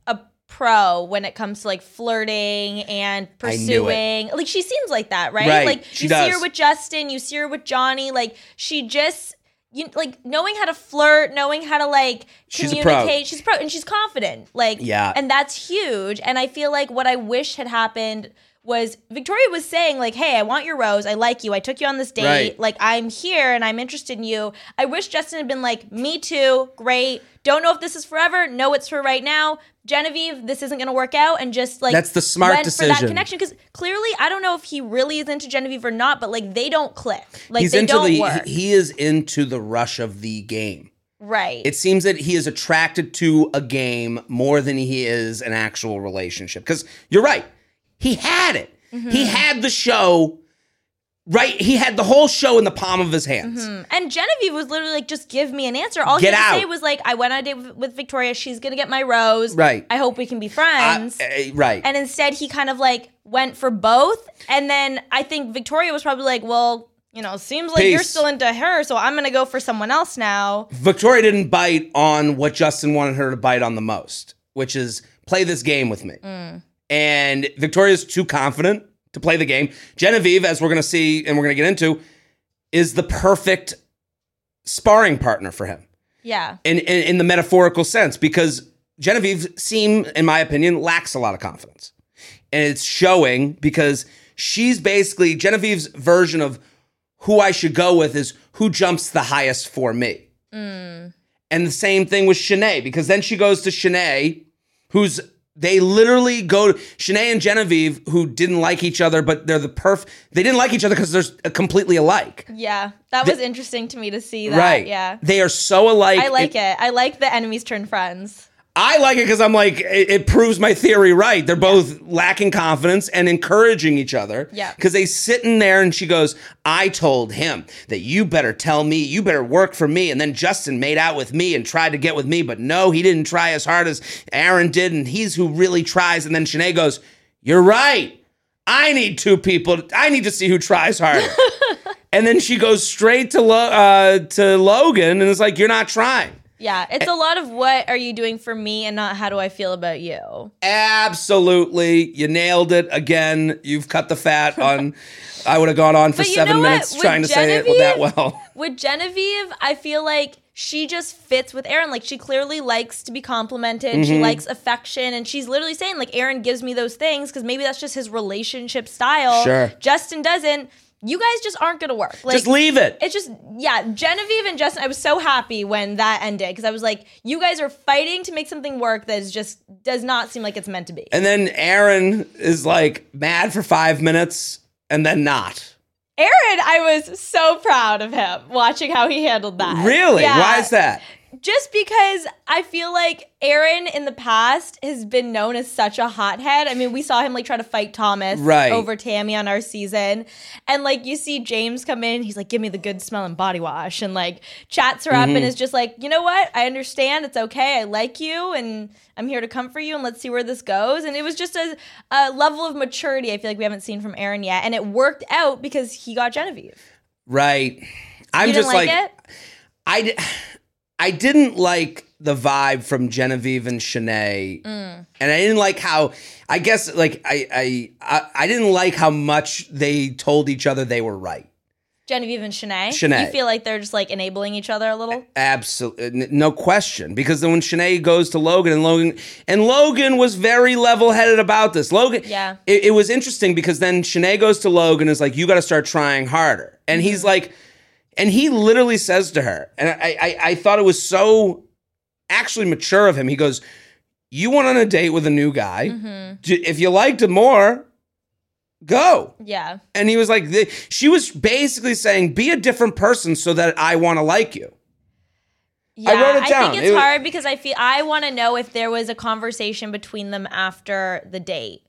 pro when it comes to like flirting and pursuing. Like she seems like that, right?
Right,
Like
she
you see her with Justin, you see her with Johnny. Like she just you like knowing how to flirt, knowing how to like
She's a pro.
communicate. She's pro and she's confident. Like
Yeah.
and that's huge. And I feel like what I wish had happened was Victoria was saying like, "Hey, I want your rose. I like you. I took you on this date.
Right.
Like I'm here and I'm interested in you." I wish Justin had been like, "Me too. Great. Don't know if this is forever. No, it's for right now." Genevieve, this isn't going to work out, and just like
That's the smart
went for that
decision.
connection because clearly I don't know if he really is into Genevieve or not, but like they don't click, like
He's
they
into
don't
the
work,
he is into the rush of the game.
right?
It seems that he is attracted to a game more than he is an actual relationship. Because you're right, he had it.
Mm-hmm.
He had the show. Right, he had the whole show in the palm of his hands.
And Genevieve was literally like, just give me an answer. All
Get
he had to say was like, I went on a date with, with Victoria. She's going to get my rose.
Right.
I hope we can be
Uh,
friends.
uh, right.
and instead, he kind of like went for both. And then I think Victoria was probably like, well, you know, seems like you're still into her. So I'm going to go for someone else now.
Victoria didn't bite on what Justin wanted her to bite on the most, which is play this game with me. And Victoria's too confident to play the game. Genevieve, as we're going to see and we're going to get into, is the perfect sparring partner for him
Yeah.
in, in, in the metaphorical sense because Genevieve seem, in my opinion, lacks a lot of confidence. And it's showing because she's basically Genevieve's version of who I should go with is who jumps the highest for me. Mm. And the same thing with Shanae, because then she goes to Shanae, who's they literally go to Shanae and Genevieve, who didn't like each other, but they're the perf. They didn't like each other because they're completely alike.
Yeah. That was interesting to me to see that.
right.
Yeah.
They are so alike.
I like it. I like the enemies turn friends.
I like it because I'm like, it, it proves my theory right. They're both lacking confidence and encouraging each other.
Yeah.
Because they sit in there and she goes, I told him that you better tell me, you better work for me. And then Justin made out with me and tried to get with me, but no, he didn't try as hard as Aaron did. And he's who really tries. And then Shanae goes, You're right. I need two people. I need to see who tries harder. <laughs> and then she goes straight to Lo- uh, to Logan and is like, You're not trying.
Yeah, it's a lot of what are you doing for me and not how do I feel about you.
Absolutely. You nailed it again. You've cut the fat on. I would have gone on for seven minutes
With
trying to say it that well. <laughs>
With Genevieve, I feel like she just fits with Aaron. Like she clearly likes to be complimented.
Mm-hmm.
She likes affection, and she's literally saying like Aaron gives me those things because maybe that's just his relationship style.
Sure.
Justin doesn't. You guys just aren't gonna work. Like,
Just leave it.
It's just yeah, Genevieve and Justin. I was so happy when that ended because I was like, you guys are fighting to make something work that is just does not seem like it's meant to be.
And then Aaron is like mad for five minutes and then not.
Aaron, I was so proud of him watching how he handled that.
Really?
Yeah.
Why is that?
Just because I feel like Aaron in the past has been known as such a hothead. I mean, we saw him like try to fight Thomas
Right.
over Tammy on our season. And like you see James come in, he's like, give me the good smelling body wash and like chats her up
Mm-hmm.
and is just like, you know what? I understand. It's okay. I like you and I'm here to comfort you and let's see where this goes. And it was just a, a level of maturity I feel like we haven't seen from Aaron yet. And it worked out because he got Genevieve.
Right. I'm
You didn't
just
like,
like,
it?
I, I didn't like the vibe from Genevieve and Shanae,
Mm.
and I didn't like how. I guess like I, I I I didn't like how much they told each other they were right.
Genevieve and Shanae.
Shanae.
You feel like they're just like enabling each other a little?
Absolutely, no question. Because then when Shanae goes to Logan and Logan and Logan was very level headed about this. Logan,
Yeah.
it, it was interesting because then Shanae goes to Logan and is like, "You got to start trying harder," and
Mm-hmm.
he's like, and he literally says to her, and I, I I thought it was so actually mature of him. He goes, "You went on a date with a new guy.
Mm-hmm.
If you liked him more, go."
Yeah.
And he was like, the, she was basically saying, "Be a different person so that I want to like you."
Yeah,
I wrote it down.
think
It
it's
was-
hard because I feel I want to know if there was a conversation between them after the date.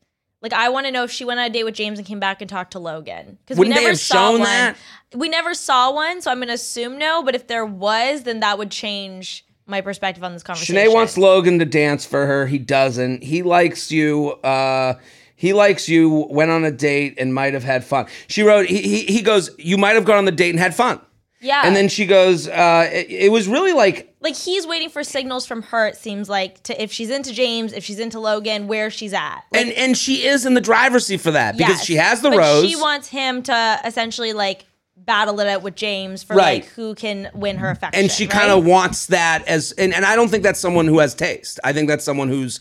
Like I want to know if she went on a date with James and came back and talked to Logan because we never
have
saw
shown
one.
that?
We never saw one, so I'm gonna assume no. But if there was, then that would change my perspective on this conversation.
Shanae wants Logan to dance for her. He doesn't. He likes you. Uh, he likes you. Went on a date and might have had fun. She wrote. He he, he goes. You might have gone on the date and had fun.
yeah,
And then she goes. Uh, it, it was really like
like he's waiting for signals from her. It seems like to if she's into James, if she's into Logan, where she's at. Like,
and and she is in the driver's seat for that because
Yes.
she has the rose.
She wants him to essentially like battle it out with James for
Right.
like who can win her affection.
and she
right?
kind of wants that as and, and i don't think that's someone who has taste i think that's someone who's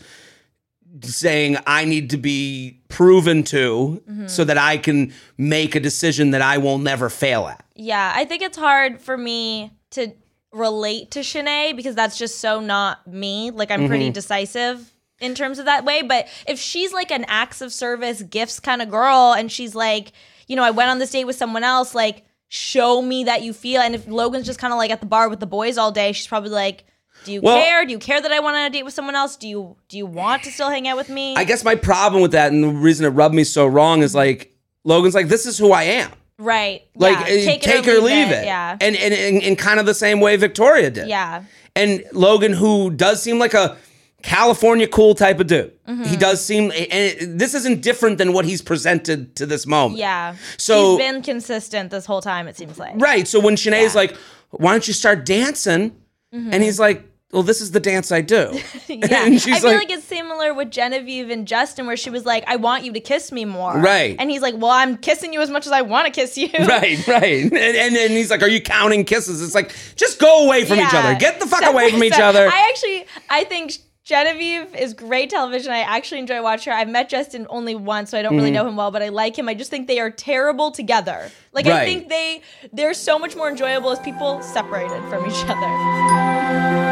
saying i need to be proven to
Mm-hmm.
so that i can make a decision that i will never fail at
Yeah, I think it's hard for me to relate to Shanae because that's just so not me. Like I'm pretty
Mm-hmm.
decisive in terms of that way. But if she's like an acts of service, gifts kind of girl, and she's like, you know, I went on this date with someone else, like, show me that you feel. And if Logan's just kind of like at the bar with the boys all day, she's probably like, do you
Well-
care? Do you care that I went on a date with someone else? Do you do you want to still hang out with me?
i guess my problem with that and the reason it rubbed me so wrong is like logan's like this is who i am
right.
like
yeah.
uh, take, or leave it,
Yeah.
and and in, in kind of the same way victoria did
yeah.
and Logan, who does seem like a California cool type of dude,
Mm-hmm.
he does seem, and it, this isn't different than what he's presented to this moment.
Yeah.
So-
he's been consistent this whole time, it seems like.
right. So when Shanae's
Yeah.
like, "Why don't you start dancing?" and he's like, "Well, this is the dance I do," <laughs>
Yeah.
and she's
I feel
like,
like, it's similar with Genevieve and Justin, where she was like, I want you to kiss me more.
Right.
And he's like, Well, I'm kissing you as much as I want to kiss you. <laughs>
"Right, right," and, and and he's like, "Are you counting kisses?" It's like, just go away from each other. Get the fuck
Separate-
away <laughs> from each other.
I actually, I think Genevieve is great television. I actually enjoy watching her. I've met Justin only once, so I don't really
Mm-hmm.
know him well, but I like him. I just think they are terrible together. Like I think they they're so much more enjoyable as people separated from each other.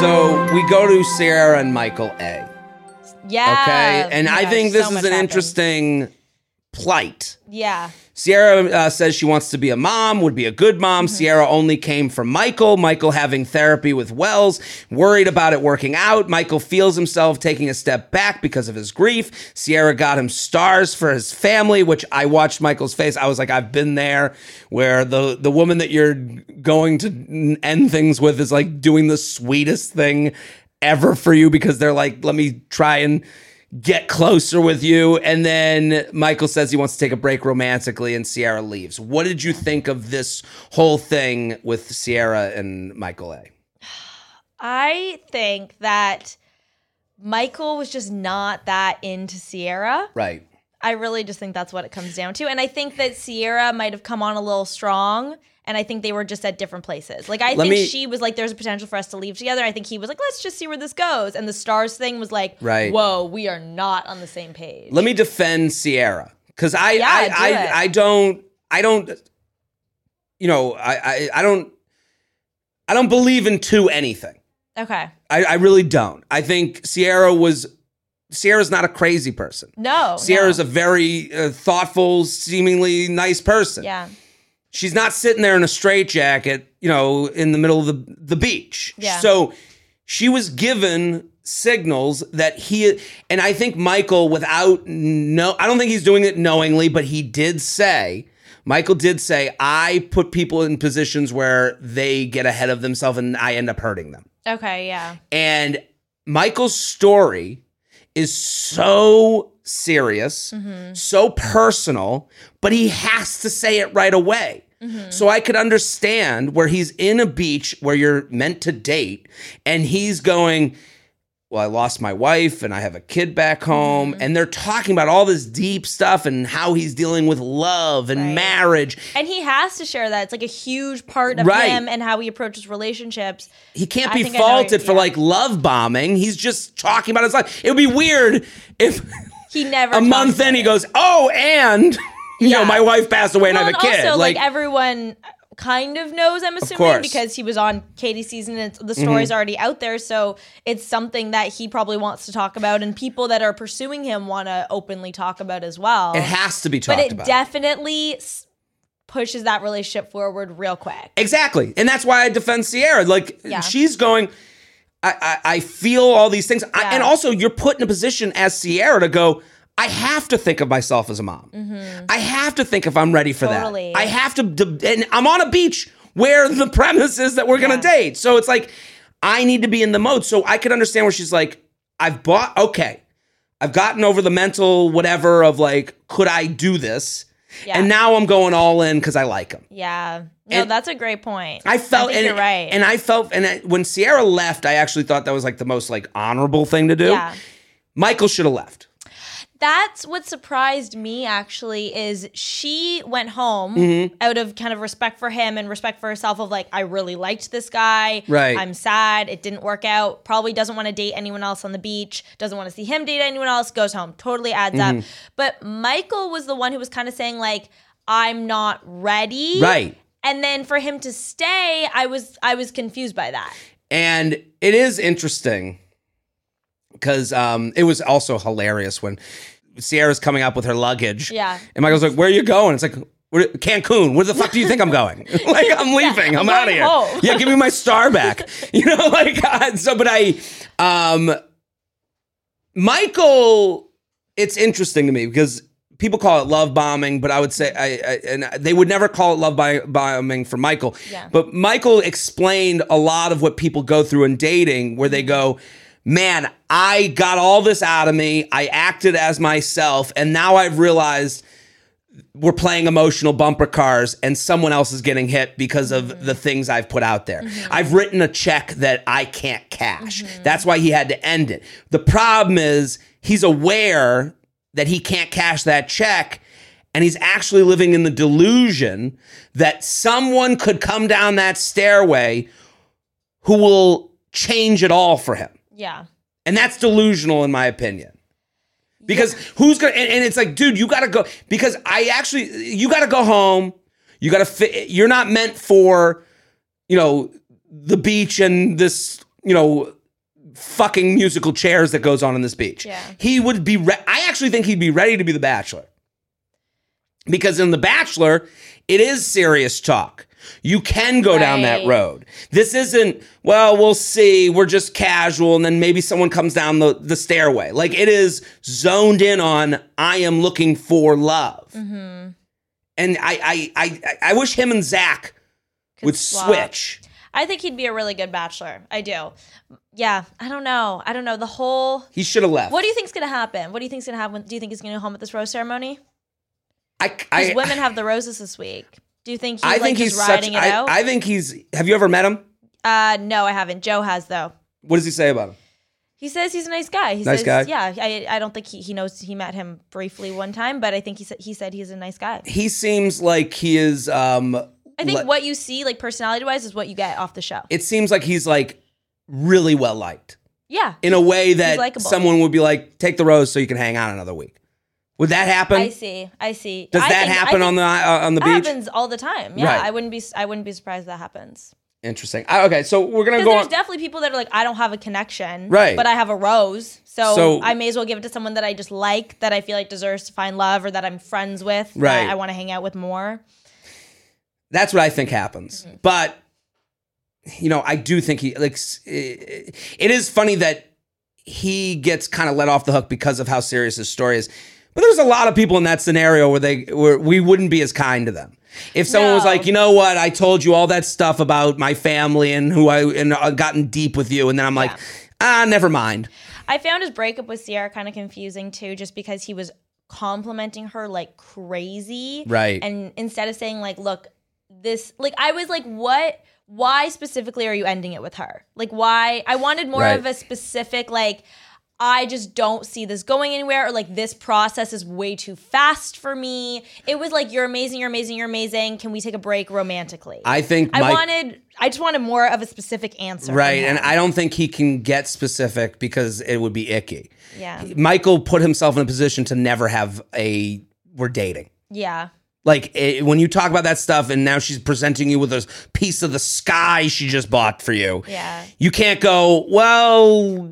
So we go to Sarah and Michael A.
Yeah.
Okay. And I think this
so
is an
happened.
interesting plight.
Yeah.
Sierra uh, says she wants to be a mom, would be a good mom.
Mm-hmm.
Sierra only came from Michael. Michael having therapy with Wells, worried about it working out. Michael feels himself taking a step back because of his grief. Sierra got him stars for his family, which I watched Michael's face. I was like, I've been there, where the the woman that you're going to end things with is like doing the sweetest thing ever for you because they're like, let me try and get closer with you. And then Michael says he wants to take a break romantically, and Sierra leaves. What did you think of this whole thing with Sierra and Michael A?
I think that Michael was just not that into Sierra.
Right.
I really just think that's what it comes down to. And I think that Sierra might have come on a little strong. And I think they were just at different places. Like I
Let
think
me-
she was like, "There's a potential for us to leave together." I think he was like, "Let's just see where this goes." And the stars thing was like,
Right.
Whoa, we are not on the same page."
Let me defend Sierra because I,
Yeah,
I,
do
I. I don't, I don't, you know, I, I, I don't, I don't believe in two anything.
okay,
I, I really don't. I think Sierra was. Sierra's not a crazy person.
no,
Sierra's
no.
a very uh, thoughtful, seemingly nice person.
yeah,
she's not sitting there in a straitjacket, you know, in the middle of the, the beach.
Yeah.
So she was given signals that he and I think Michael without no I don't think he's doing it knowingly, but he did say Michael did say I put people in positions where they get ahead of themselves and I end up hurting them.
okay, yeah,
And Michael's story is so serious, mm-hmm. so personal, but he has to say it right away. Mm-hmm. So I could understand where he's in a beach where you're meant to date and he's going, Well, I lost my wife and I have a kid back home. Mm-hmm. And they're talking about all this deep stuff and how he's dealing with love and
Right.
marriage.
and he has to share that. It's like a huge part of
Right.
him and how he approaches relationships.
he can't
I
be faulted for
yeah.
like love bombing. He's just talking about his life. It would be weird if
He never
a month
about
in he goes, "Oh, and you know, my wife passed away and I
Well,
have a kid."
Also, like,
like,
everyone kind of knows, I'm assuming.
Mm-hmm.
because he was on Katie's season and the story's already out there. So it's something that he probably wants to talk about, and people that are pursuing him want to openly talk about as well.
it has to be
but
talked
it
about.
definitely pushes that relationship forward real quick.
exactly, and that's why I defend Sierra. Like
Yeah.
she's going. I, I, I feel all these things, I, and also you're put in a position as Sierra to go. I have to think of myself as a mom. I have to think if I'm ready for
Mm-hmm. Totally.
that. I have to, and I'm on a beach where the <laughs> premise is that we're gonna
Yeah.
date. So it's like I need to be in the mode. So I could understand where she's like, I've bought. Okay, I've gotten over the mental whatever of like, could I do this?
Yeah.
And now I'm going all in because I like him.
Yeah. No,
And-
that's a great point.
I felt,
think
and,
you're right.
and I felt, and I, when Sierra left, I actually thought that was like the most like honorable thing to do.
yeah.
Michael should have left.
That's what surprised me actually is she went home
Mm-hmm.
out of kind of respect for him and respect for herself of like I really liked this guy.
Right.
I'm sad it didn't work out. Probably doesn't want to date anyone else on the beach. Doesn't want to see him date anyone else. Goes home. Totally adds
Mm-hmm.
up. But Michael was the one who was kind of saying like I'm not ready.
Right.
And then for him to stay, I was I was confused by that.
And it is interesting because um, it was also hilarious when Sierra's coming up with her luggage.
Yeah.
And Michael's like, Where are you going? It's like, "Where- Cancun. Where the fuck do you think I'm going? <laughs> <laughs> like, I'm leaving. I'm,
I'm
out of here.
home.
Yeah, give me my star <laughs> back. you know, like, uh, so, but I, um, Michael it's interesting to me because people call it love bombing, but I would say, I, I and they would never call it love bombing for Michael.
Yeah.
But Michael explained a lot of what people go through in dating, where they go, "Man, I got all this out of me. I acted as myself, and now I've realized." We're playing emotional bumper cars, and someone else is getting hit because of the things I've put out there. Mm-hmm. I've written a check that I can't cash. Mm-hmm. That's why he had to end it. The problem is he's aware that he can't cash that check and he's actually living in the delusion that someone could come down that stairway who will change it all for him.
Yeah.
And that's delusional in my opinion. Because who's gonna and, and it's like, dude, you gotta go because I actually you gotta go home. You gotta fit you're not meant for, you know, the beach and this, you know, fucking musical chairs that goes on in this beach.
Yeah.
He would be re- I actually think he'd be ready to be the bachelor. Because in the bachelor, it is serious talk. You can go down that road. This isn't, well, we'll see. We're just casual. And then maybe someone comes down the, the stairway. Like it is zoned in on, I am looking for love.
Mm-hmm.
And I, I, I, I wish him and Zach would
swap.
switch.
I think he'd be a really good bachelor. I do. Yeah. I don't know. I don't know. The whole.
He should have left.
What do you think's gonna happen? What do you think's gonna happen? Do you think he's gonna go home at this rose ceremony?
I,
Because
I,
women have the roses this week. Do you think he's
I
like
think he's such,
riding it
I,
out?
I think he's, have you ever met him?
uh, no, I haven't. Joe has though.
What does he say about him?
He says he's a nice guy. He
Nice
says,
guy?
Yeah, I, I don't think he, he knows he met him briefly one time, but I think he said he said he's a nice guy.
He seems like he is, um,
I think
le-
what you see, like personality wise, is what you get off the show.
it seems like he's like really well liked.
yeah,
in a way that someone would be like, take the rose so you can hang out another week. Would that happen?
I see. I see.
Does
I
that
think-
happen on the uh, on the beach?
happens all the time. Yeah,
Right.
I wouldn't be. I wouldn't be surprised that happens.
Interesting. I- okay, so we're gonna go
there's
on.
definitely people that are like, I don't have a connection,
Right.
But I have a rose, so,
So-
I may as well give it to someone that I just like, that I feel like deserves to find love, or that I'm friends with,
Right.
That I want to hang out with more.
That's what I think happens.
Mm-hmm.
But you know, I do think he like. It is funny that he gets kind of let off the hook because of how serious his story is. But there's a lot of people in that scenario where they where we wouldn't be as kind to them. If someone was like, you know what, I told you all that stuff about my family and who I and uh, gotten deep with you, and then I'm like,
Yeah.
ah, never mind.
I found his breakup with Sierra kind of confusing too, just because he was complimenting her like crazy.
Right.
And instead of saying, like, look, this, like, I was like, what? Why specifically are you ending it with her? Like, why? I wanted more
Right.
of a specific, like, I just don't see this going anywhere, or like this process is way too fast for me. It was like, you're amazing, you're amazing, you're amazing. Can we take a break romantically?
I think
I
Mike-
wanted, I just wanted more of a specific answer.
Right. And. I don't think he can get specific because it would be icky.
yeah,
Michael put himself in a position to never have a we're dating.
yeah.
Like it, when you talk about that stuff and now she's presenting you with a piece of the sky she just bought for you.
Yeah.
You can't go, well,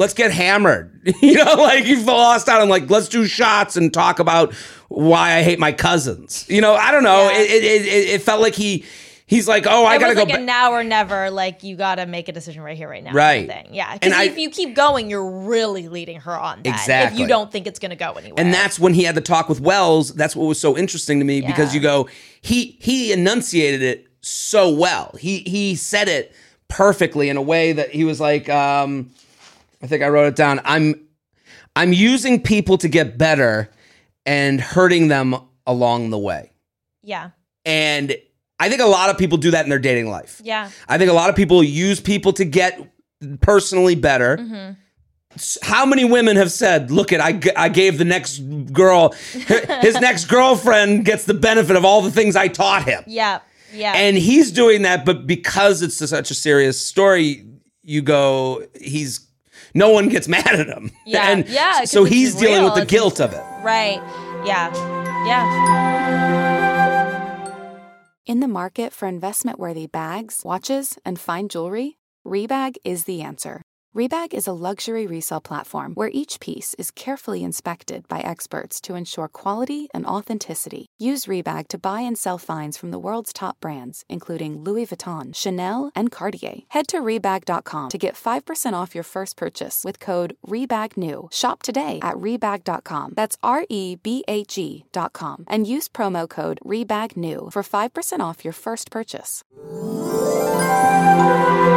let's get hammered. <laughs> you know, like you've lost out on like, let's do shots and talk about why I hate my cousins. You know, I don't know.
Yeah.
It, it, it, it felt like he he's like, oh, I
it
gotta
was
go
like
back.
a now or never. Like you gotta make a decision right here, right now.
Right.
kind of Thing. Yeah. Because
I-
if you keep going, you're really leading her on that. If you don't think it's gonna go anywhere.
And that's when he had the talk with Wells. That's what was so interesting to me because you go, he he enunciated it so well. He he said it perfectly in a way that he was like, um, I think I wrote it down. I'm I'm using people to get better and hurting them along the way.
yeah,
And I think a lot of people do that in their dating life.
yeah,
I think a lot of people use people to get personally better.
Mm-hmm.
How many women have said, "Look at I, g- I gave the next girl, his <laughs> next girlfriend gets the benefit of all the things I taught him,"
yeah, yeah.
and he's doing that, but because it's such a serious story, you go, he's no one gets <laughs> mad at him,
Yeah,
and
yeah, 'cause
so
it's
he's dealing with the
It's-
guilt of it.
right. Yeah. Yeah.
In the market for investment worthy bags, watches, and fine jewelry, Rebag is the answer. Rebag is a luxury resale platform where each piece is carefully inspected by experts to ensure quality and authenticity. Use Rebag to buy and sell finds from the world's top brands, including Louis Vuitton, Chanel, and Cartier. Head to Rebag.com to get 5% off your first purchase with code REBAGNEW. Shop today at Rebag.com. That's R E B A G.com. And use promo code REBAGNEW for 5% off your first purchase.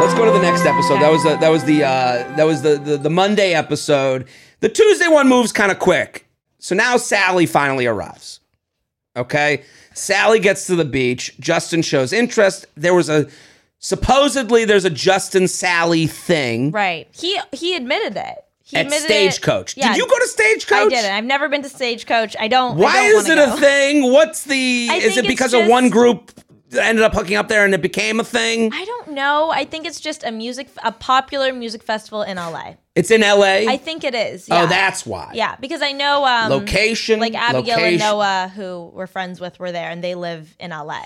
Let's go to the next episode. That was that was the uh, Uh, that was the, the the Monday episode. The Tuesday one moves kind of quick. So now Sally finally arrives. Okay, Sally gets to the beach. Justin shows interest. There was a supposedly there's a Justin Sally thing
Right. He he admitted it. He
at
admitted
Stagecoach.
It. Yeah.
Did you go to Stagecoach?
I didn't. I've never been to Stagecoach. I don't. I
Why
don't
is it
wanna
a thing? What's the?
I
Is it because of one group ended up hooking up there and it became a thing?
I don't know. I think it's just a music, a popular music festival in LA.
It's in L.A.
I think it is. Yeah.
Oh, that's why.
Yeah, because I know um,
Location,
like Abigail
location.
and Noah, who we're friends with, were there, and they live in LA.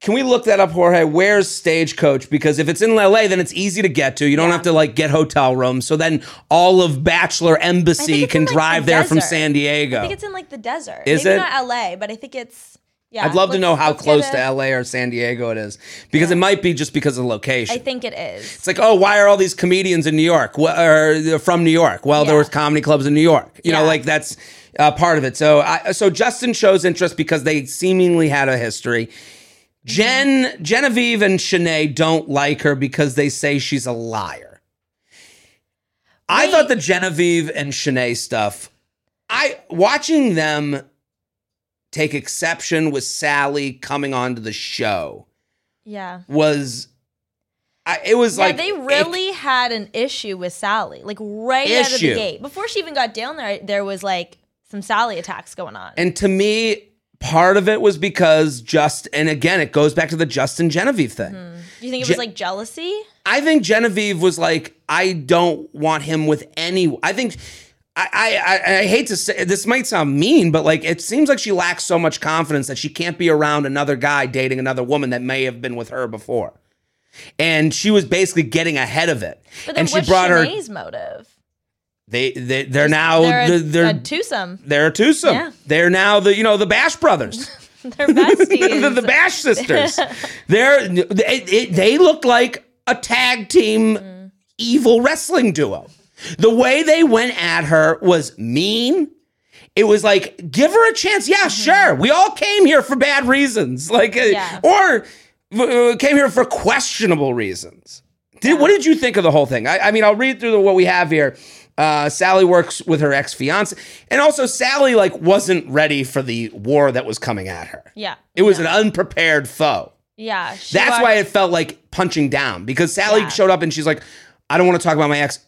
Can we look that up, Jorge? Where's Stagecoach? Because if it's in LA, then it's easy to get to. You don't
Yeah.
have to like get hotel rooms. So then all of Bachelor Embassy can
in, like,
drive
the
there from. San Diego.
I think it's in like the desert.
Is
Maybe
it?
not LA, but I think it's. Yeah.
I'd love to know how close to LA or San Diego it is, because it might be just because of location.
I think it is.
It's like, oh, why are all these comedians in New York? Well, or they're from New York? Well, there was comedy clubs in New York. You know, like that's uh, part of it. So, I, so Justin shows interest because they seemingly had a history. Jen, Genevieve, and Shanae don't like her because they say she's a liar. I thought the Genevieve and Shanae stuff. I watching them take exception with Sally coming onto the show
Yeah.
was. I, it was
Yeah,
like
they
it-
really had an issue with Sally, like right out of the gate. Before she even got down there, there was like some Sally attacks going on.
And to me, part of it was because just, and again, it goes back to the Justin Genevieve thing. Hmm.
Do you think it
Je-
was like jealousy?
I think Genevieve was like, I don't want him with any. I think. I, I, I- hate to say this might sound mean, but like it seems like she lacks so much confidence that she can't be around another guy dating another woman that may have been with her before. And she was basically getting ahead of it.
But then
and she
what's
brought her
Shanae's motive?
they, they they're now
they're, a,
they're,
a twosome.
they're a twosome.
Yeah.
They're now the you know the Bash brothers. <laughs>
They're besties.
the, <laughs> the Bash sisters. <laughs> They're they, they look like a tag team mm. evil wrestling duo. The way they went at her was mean. It was like, give her a chance. Yeah, sure. We all came here for bad reasons, <laughs> like, uh,
Yeah.
or uh, came here for questionable reasons. Did, What did you think of the whole thing? I, I mean, I'll read through the, what we have here. Uh, Sally works with her ex fiance, and also Sally like wasn't ready for the war that was coming at her.
yeah.
It was an unprepared foe.
Yeah.
That's
walked-
why it felt like punching down because Sally
Yeah.
showed up and she's like, I don't want to talk about my ex.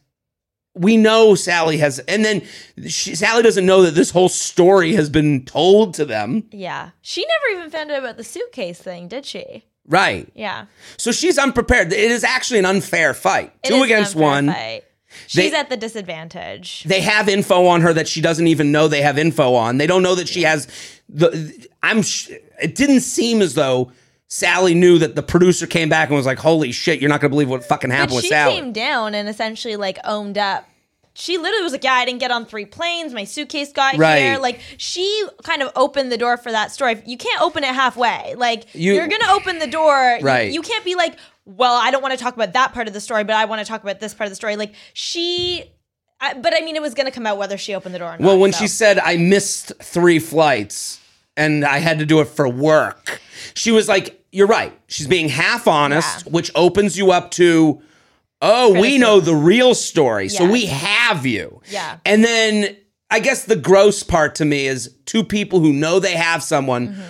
We know Sally has, and then she, Sally doesn't know that this whole story has been told to them.
Yeah. She never even found out about the suitcase thing, did she?
Right.
Yeah.
So she's unprepared. It is actually an unfair fight.
It
Two against one.
fight. She's
They-
at the disadvantage.
They have info on her that she doesn't even know they have info on. They don't know that she has the. I'm. sh- It didn't seem as though Sally knew that the producer came back and was like, "Holy shit, you're not gonna believe what fucking happened
But
with
she
Sally."
came down and essentially like owned up. She literally was like, "Yeah, I didn't get on three planes. My suitcase got
Right.
here." Like she kind of opened the door for that story. You can't open it halfway. Like
You-
you, are gonna open the door. You-
Right.
You, can't be like, "Well, I don't want to talk about that part of the story, but I want to talk about this part of the story." Like she. I, but I mean, it was gonna come out whether she opened the door or not.
Well, when
so.
she said I missed three flights and I had to do it for work, she was like, "You're right." She's being half honest,
Yeah.
which opens you up to, "Oh, we know the real story, so we have you."
Yeah.
And then I guess the gross part to me is two people who know they have someone
Mm-hmm.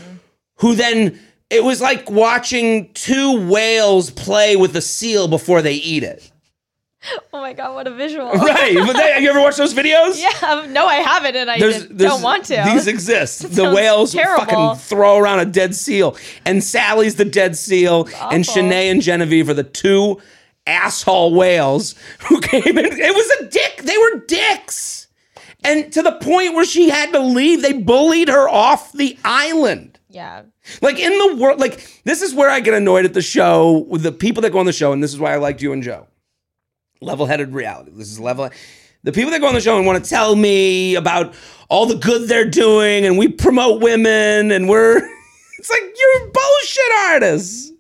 who then it was like watching two whales play with a seal before they eat it. <laughs>
oh my god, what a visual! <laughs>
Right? but they, have you ever watched those videos? <laughs>
Yeah, um, no, I haven't, and I
There's, there's-
don't want to.
These exist. The whales
terrible.
fucking throw around a dead seal, and Sally's the dead seal, and. Shanae and Genevieve are the two asshole whales who came in. It was a dick. They were dicks, and to the point where she had to leave. They bullied her off the island.
yeah,
Like in the world, like this is where I get annoyed at the show with the people that go on the show, and this is why I liked you and Joe. Level-headed reality. This is level. The people that go on the show and want to tell me about all the good they're doing, and we promote women, and we're. <laughs> It's like you're bullshit artists.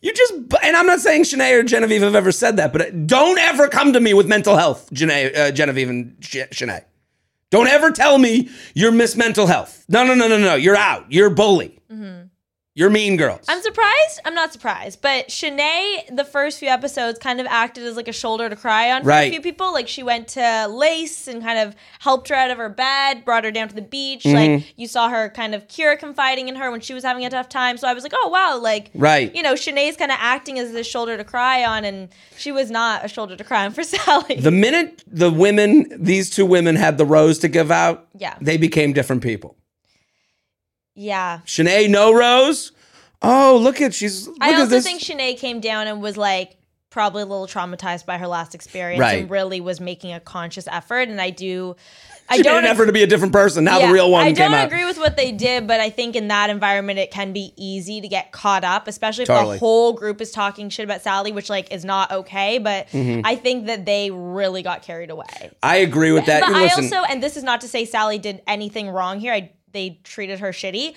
You just, and I'm not saying Shanae or Genevieve have ever said that, but don't ever come to me with mental health, Janae, uh, Genevieve and Shanae. Don't ever tell me you're Miss Mental Health. No, no, no, no, no. You're out. You're bully. Mm-hmm. You're mean girls.
I'm surprised. I'm not surprised. But Shanae, the first few episodes, kind of acted as like a shoulder to cry on for right. a few people. Like she went to Lace and kind of helped her out of her bed, brought her down to the beach. Mm-hmm. Like you saw her kind of Kira confiding in her when she was having a tough time. So I was like, oh wow, like
right.
You know, Shanae's kind of acting as this shoulder to cry on, and she was not a shoulder to cry on for <laughs> Sally.
The minute the women, these two women, had the rose to give out,
yeah,
they became different people.
Yeah.
Shanae, no rose. Oh, look at she's. Look
I also
this.
think Shanae came down and was like probably a little traumatized by her last experience
right.
and really was making a conscious effort. And I do.
I don't made an effort to be a different person. Now
yeah,
the real one
I
don't
agree with what they did, but I think in that environment it can be easy to get caught up, especially if
totally.
the whole group is talking shit about Sally, which like is not okay. But mm-hmm. I think that they really got carried away.
I agree with that.
But
I
also, and this is not to say Sally did anything wrong here. I they treated her shitty.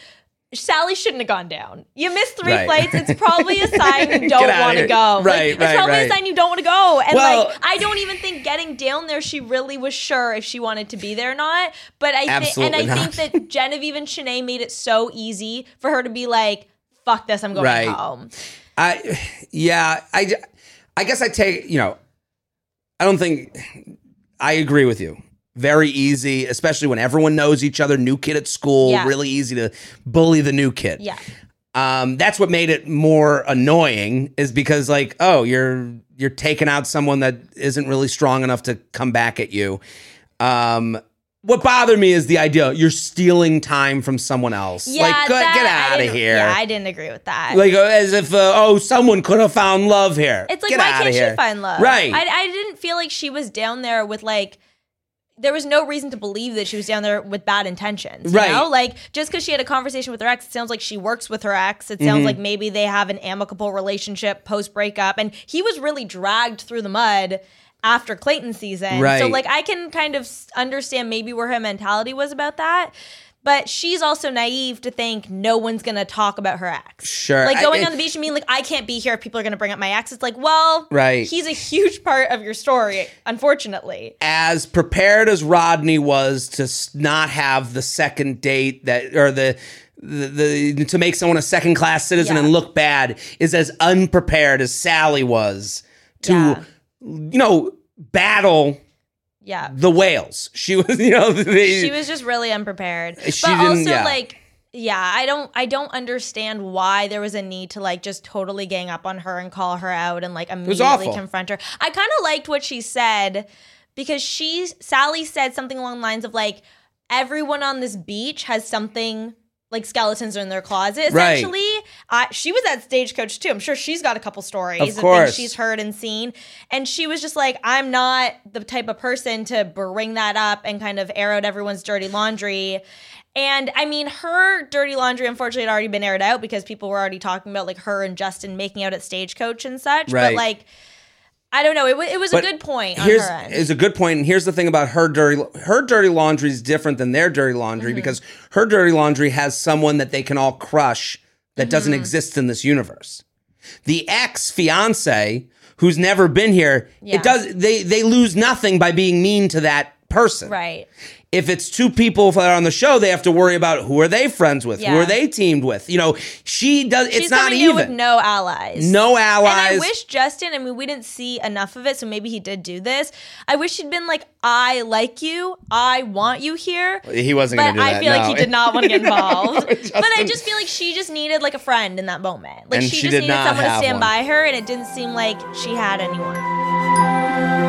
Sally shouldn't have gone down. You missed three right. flights. It's probably a sign you don't want to go.
Right,
like,
right,
It's probably
right.
a sign you don't want to go. And
well,
like, I don't even think getting down there, she really was sure if she wanted to be there or not. But I think, and I
not.
think that <laughs> Genevieve and Shanae made it so easy for her to be like, "Fuck this, I'm going
right.
home."
I, yeah, I, I guess I take you know, I don't think I agree with you very easy, especially when everyone knows each other. New kid at school,
yeah.
really easy to bully the new kid.
Yeah.
Um, that's what made it more annoying, is because like, oh, you're you're taking out someone that isn't really strong enough to come back at you. Um, what bothered me is the idea you're stealing time from someone else.
Yeah,
like,
that,
get out of here.
Yeah, I didn't agree with that.
Like, uh, as if, uh, oh, someone could have found love here.
It's like,
get
why can't she find love?
Right.
I, I didn't feel like she was down there with like there was no reason to believe that she was down there with bad intentions.
right.
Know? Like just because she had a conversation with her ex, it sounds like she works with her ex. It sounds mm-hmm. like maybe they have an amicable relationship post breakup. And he was really dragged through the mud after Clayton season.
Right.
So like I can kind of understand maybe where her mentality was about that. But she's also naive to think no one's gonna talk about her ex.
Sure.
Like going
I,
on the beach and being like, I can't be here if people are gonna bring up my ex. It's like, well,
right.
he's a huge part of your story, unfortunately.
As prepared as Rodney was to not have the second date that or the the, the to make someone a second class citizen
Yeah.
and look bad is as unprepared as Sally was to
Yeah.
you know battle
Yeah.
the whales. She was, you know, <laughs> they,
she was just really unprepared.
She
but also
yeah.
like yeah, I don't I don't understand why there was a need to like just totally gang up on her and call her out and like immediately confront her. I kind of liked what she said because she Sally said something along the lines of like everyone on this beach has something like skeletons in their closet
Right.
essentially. Uh, she was at stagecoach too. I'm sure she's got a couple stories
Of
of, things she's heard and seen. And she was just like, I'm not the type of person to bring that up and kind of air out everyone's dirty laundry. And I mean, her dirty laundry unfortunately had already been aired out because people were already talking about like her and Justin making out at stagecoach and such.
Right.
But like, I don't know. It, wa- it was
But
a good point on
here's
her end.
is a good point, and here's the thing about her dirty her dirty laundry is different than their dirty laundry
Mm-hmm.
because her dirty laundry has someone that they can all crush that doesn't
Mm-hmm.
exist in this universe. The ex fiance who's never been here,
Yeah.
it does they they lose nothing by being mean to that person.
right.
If it's two people that are on the show, they have to worry about who are they friends with, who are they teamed with. You know, she does.
She's
it's not even
with no allies.
No allies.
And I wish Justin, I mean, we didn't see enough of it, so maybe he did do this. I wish he'd been like, I like you. I want you here.
He wasn't
But
do
I
that.
feel like he did not want to get <laughs> involved. <laughs> but I just feel like she just needed like a friend in that moment. Like
And
she,
she
just
did
needed
not
someone to stand
one.
by her, and it didn't seem like she had anyone.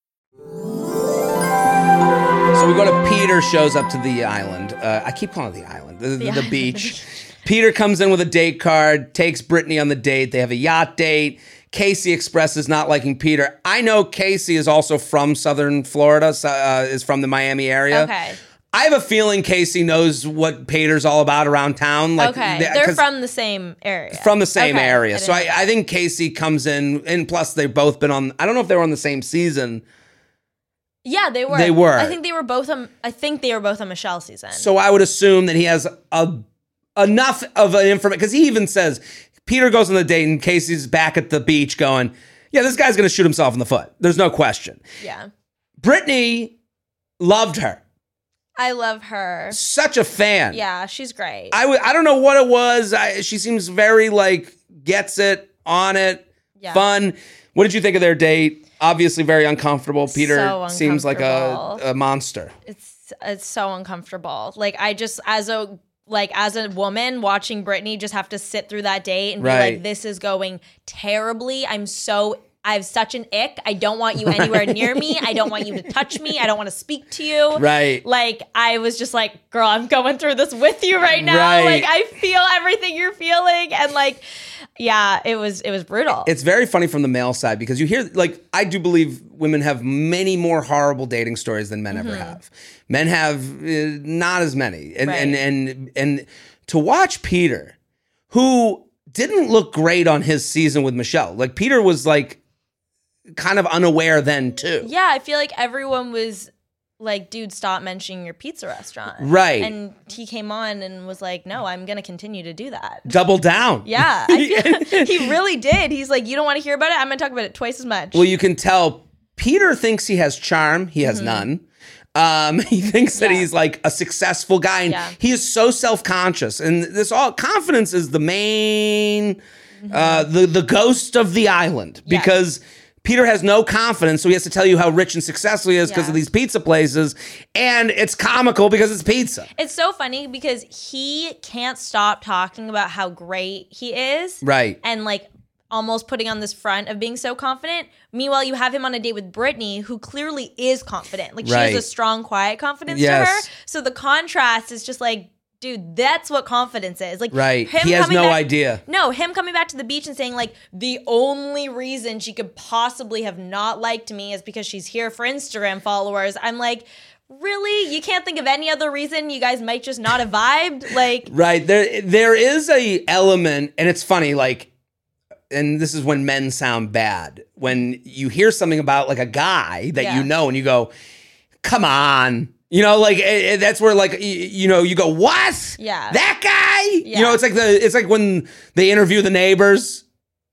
So we go to Peter shows up to the island. Uh, I keep calling it the island, the, the, the beach. <laughs> Peter comes in with a date card, takes Brittany on the date. They have a yacht date. Casey expresses not liking Peter. I know Casey is also from Southern Florida, uh, is from the Miami area.
Okay.
I have a feeling Casey knows what Peter's all about around town. Like,
okay.
th-
they,
are
from the same area.
from the same
Okay,
area.
I
So I, I think Casey comes in, and plus they've both been on. I don't know if they were on the same season.
Yeah, they were.
They were.
I think they were both on. I think they were both on Michelle's season.
So I would assume that he has a enough of an information because he even says Peter goes on the date and Casey's back at the beach going, "Yeah, this guy's going to shoot himself in the foot. There's no question."
yeah,
Brittany loved her,
I love her.
such a fan.
Yeah, she's great.
I w- I don't know what it was. I, she seems very like gets it on it,
Yeah.
fun. What did you think of their date? Obviously, very uncomfortable. Peter
So
seems like a, a monster.
it's it's so uncomfortable. Like I just as a like as a woman watching Brittany just have to sit through that date and be like, this is going terribly. I'm so I have such an ick. I don't want you anywhere <laughs> near me. I don't want you to touch me. I don't want to speak to you.
Right.
Like I was just like, girl, I'm going through this with you right now.
Right.
Like I feel everything you're feeling. And like, yeah, it was it was brutal.
It's very funny from the male side because you hear like I do believe women have many more horrible dating stories than men ever have. Men have uh, not as many, and and and and to watch Peter, who didn't look great on his season with Michelle. Like Peter was like kind of unaware then too.
yeah, I feel like everyone was like, dude, stop mentioning your pizza restaurant.
Right.
And he came on and was like, no, I'm going to continue to do that.
Double down.
Yeah. <laughs> Feel, <laughs> he really did. He's like, you don't want to hear about it? I'm going to talk about it twice as much.
Well, you can tell Peter thinks he has charm. He has none. Um, <laughs> he thinks that
Mm-hmm. Yeah.
he's like a successful guy, and
Yeah.
he is so self conscious. And this all confidence is the main, uh, the the ghost of the island
Mm-hmm. Yes.
because. Peter has no confidence, so he has to tell you how rich and successful he is because
Yeah.
of these pizza places, and it's comical because it's pizza.
it's so funny because he can't stop talking about how great he is.
Right.
And like almost putting on this front of being so confident. Meanwhile, you have him on a date with Brittany, who clearly is confident. Like she has a strong, quiet confidence to her. So the contrast is just like, dude, that's what confidence is. Like
Right.
him
He has no
back-
idea.
No, him coming back to the beach and saying like the only reason she could possibly have not liked me is because she's here for Instagram followers. I'm like, really? You can't think of any other reason you guys might just not have vibed? Like
Right. There there is a element and it's funny like and this is when men sound bad. When you hear something about like a guy that
Yeah.
you know and you go, "Come on." You know, like eh, eh, that's where like y- you know, you go, "What?"
Yeah.
That guy? Yeah. You know, it's like the it's like when they interview the neighbors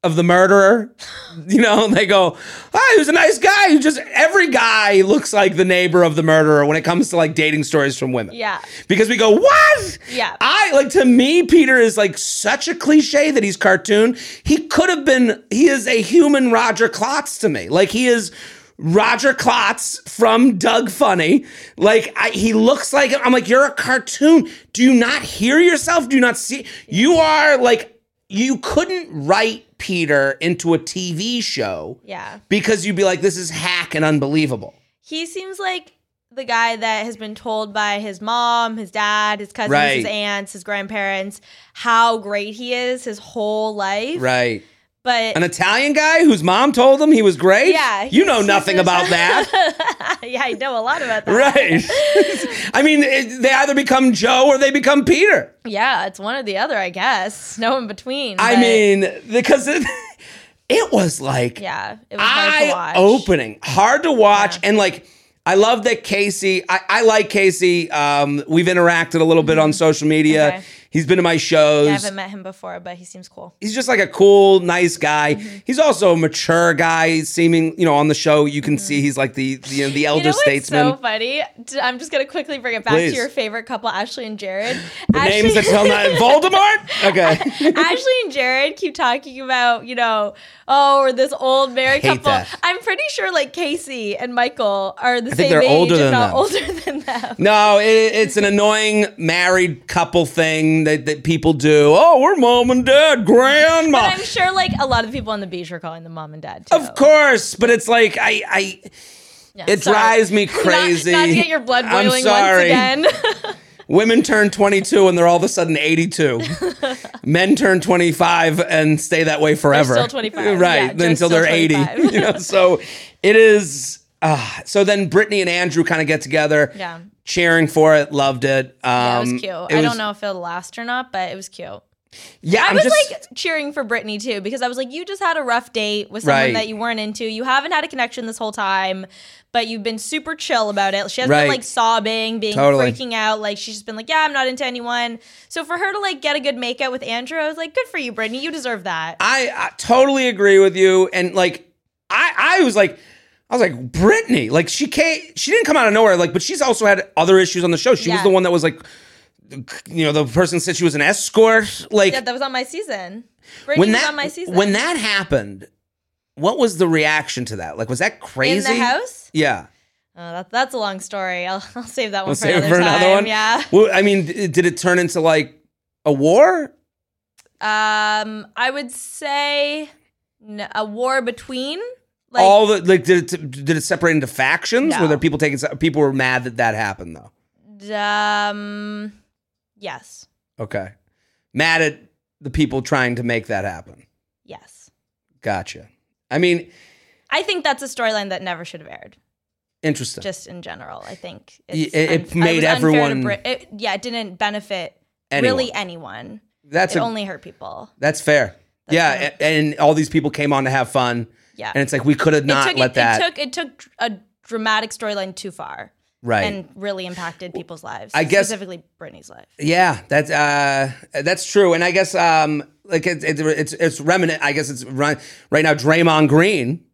of the murderer. <laughs> You know, they go, "Oh, he was a nice guy." Who just every guy looks like the neighbor of the murderer when it comes to like dating stories from women
Yeah.
because we go, what?
Yeah.
I like to me, Peter is like such a cliche that he's cartoon. He could have been, he is a human Roger Klotz to me. Like he is Roger Klotz from Doug Funnie. Like I, he looks like I'm like, you're a cartoon. Do you not hear yourself? Do you not see? You are like, you couldn't write Peter into a TV show
Yeah.
because you'd be like, this is hack and unbelievable.
He seems like the guy that has been told by his mom, his dad, his cousins,
Right.
his aunts, his grandparents how great he is his whole life.
Right.
But
An Italian guy whose mom told him he was great?
yeah,
You know nothing about that. <laughs>
yeah, I know a lot about that.
right. <laughs> I mean, it, they either become Joe or they become Peter.
Yeah, it's one or the other, I guess. No in between.
I
but
mean, because it, <laughs> it was like
yeah, it was hard to
eye
watch.
opening, hard to watch, and like I love that Casey. I, I like Casey. Um, we've interacted a little bit on social media.
Okay.
He's been to my shows.
Yeah, I haven't met him before, but he seems cool.
he's just like a cool, nice guy.
Mm-hmm.
He's also a mature guy, seeming, you know, on the show you can see he's like the the, you know, the elder
Mm-hmm. you know
statesman.
so funny? I'm just gonna quickly bring it back
Please.
to your favorite couple, Ashley and Jared. <laughs>
the names that tell not <laughs> Voldemort. Okay, <laughs>
Ashley and Jared keep talking about, you know, oh, we're this old married couple.
that.
I'm pretty sure like Casey and Michael are the
I
same age,
than
not
them.
older than them.
no, it, it's an annoying married couple thing. Thing that, that people do. Oh, we're mom and dad, grandma.
But I'm sure like a lot of people on the beach are calling them mom and dad too.
Of course, but it's like I, I
Yeah,
it
sorry.
drives me <laughs> crazy.
Not, to get your blood
I'm
boiling
sorry.
once again. <laughs>
Women turn 22 and they're all of a sudden 82. <laughs> Men turn 25 and stay that way forever.
still 25.
right?
Yeah,
until they're 80. you know, so it is. Uh, so then Brittany and Andrew kind of get together.
Yeah.
Cheering for it, loved it. Um,
yeah, it was cute.
it
I
was-
don't know if it'll last or not, but it was cute.
Yeah,
I
I'm
was
just,
like cheering for Brittany too because I was like, you just had a rough date with someone
Right.
that you weren't into. You haven't had a connection this whole time, but you've been super chill about it. She hasn't
Right.
been like sobbing, being
Totally.
freaking out. Like she's just been like, yeah, I'm not into anyone. So for her to like get a good makeout with Andrew, I was like, good for you, Brittany. You deserve that.
I, I totally agree with you. And like, I, I was like, I was like, Brittany, like she came, she didn't come out of nowhere. Like, but she's also had other issues on the show. She was the one that was like, you know, the person said she was an escort. Like,
yeah, that was on my season. Brittany
when
was
that
on my season.
when that happened, what was the reaction to that? Like, was that crazy?
in the house.
Yeah.
Oh, that, that's a long story. I'll, <laughs> I'll save that one
We'll
for, another,
for another
time.
one.
Yeah.
Well, I mean, did it turn into like a war?
Um, I would say a war between like
All the like, did it did it separate into factions?
No.
Were there people taking? People were mad that that happened though.
um yes.
Okay, mad at the people trying to make that happen.
Yes.
Gotcha. I mean,
I think that's a storyline that never should have aired.
interesting.
Just in general, I think it's
it- it
unf-
made
was unfair to
everyone-
Brit- it, yeah, it didn't benefit
Anyone.
really anyone.
that's
it
a,
only hurt people.
that's fair. yeah,
fair.
a- and, all these people came on to have fun.
Yeah.
and it's like we could have not
it took
let
it,
that.
it took it took a dramatic storyline too far
right.
and really impacted people's lives.
I guess-
specifically Brittany's life.
Yeah, that's uh, that's true, and I guess um, like it's it's it's, it's remnant. I guess it's run, right now. Draymond Green.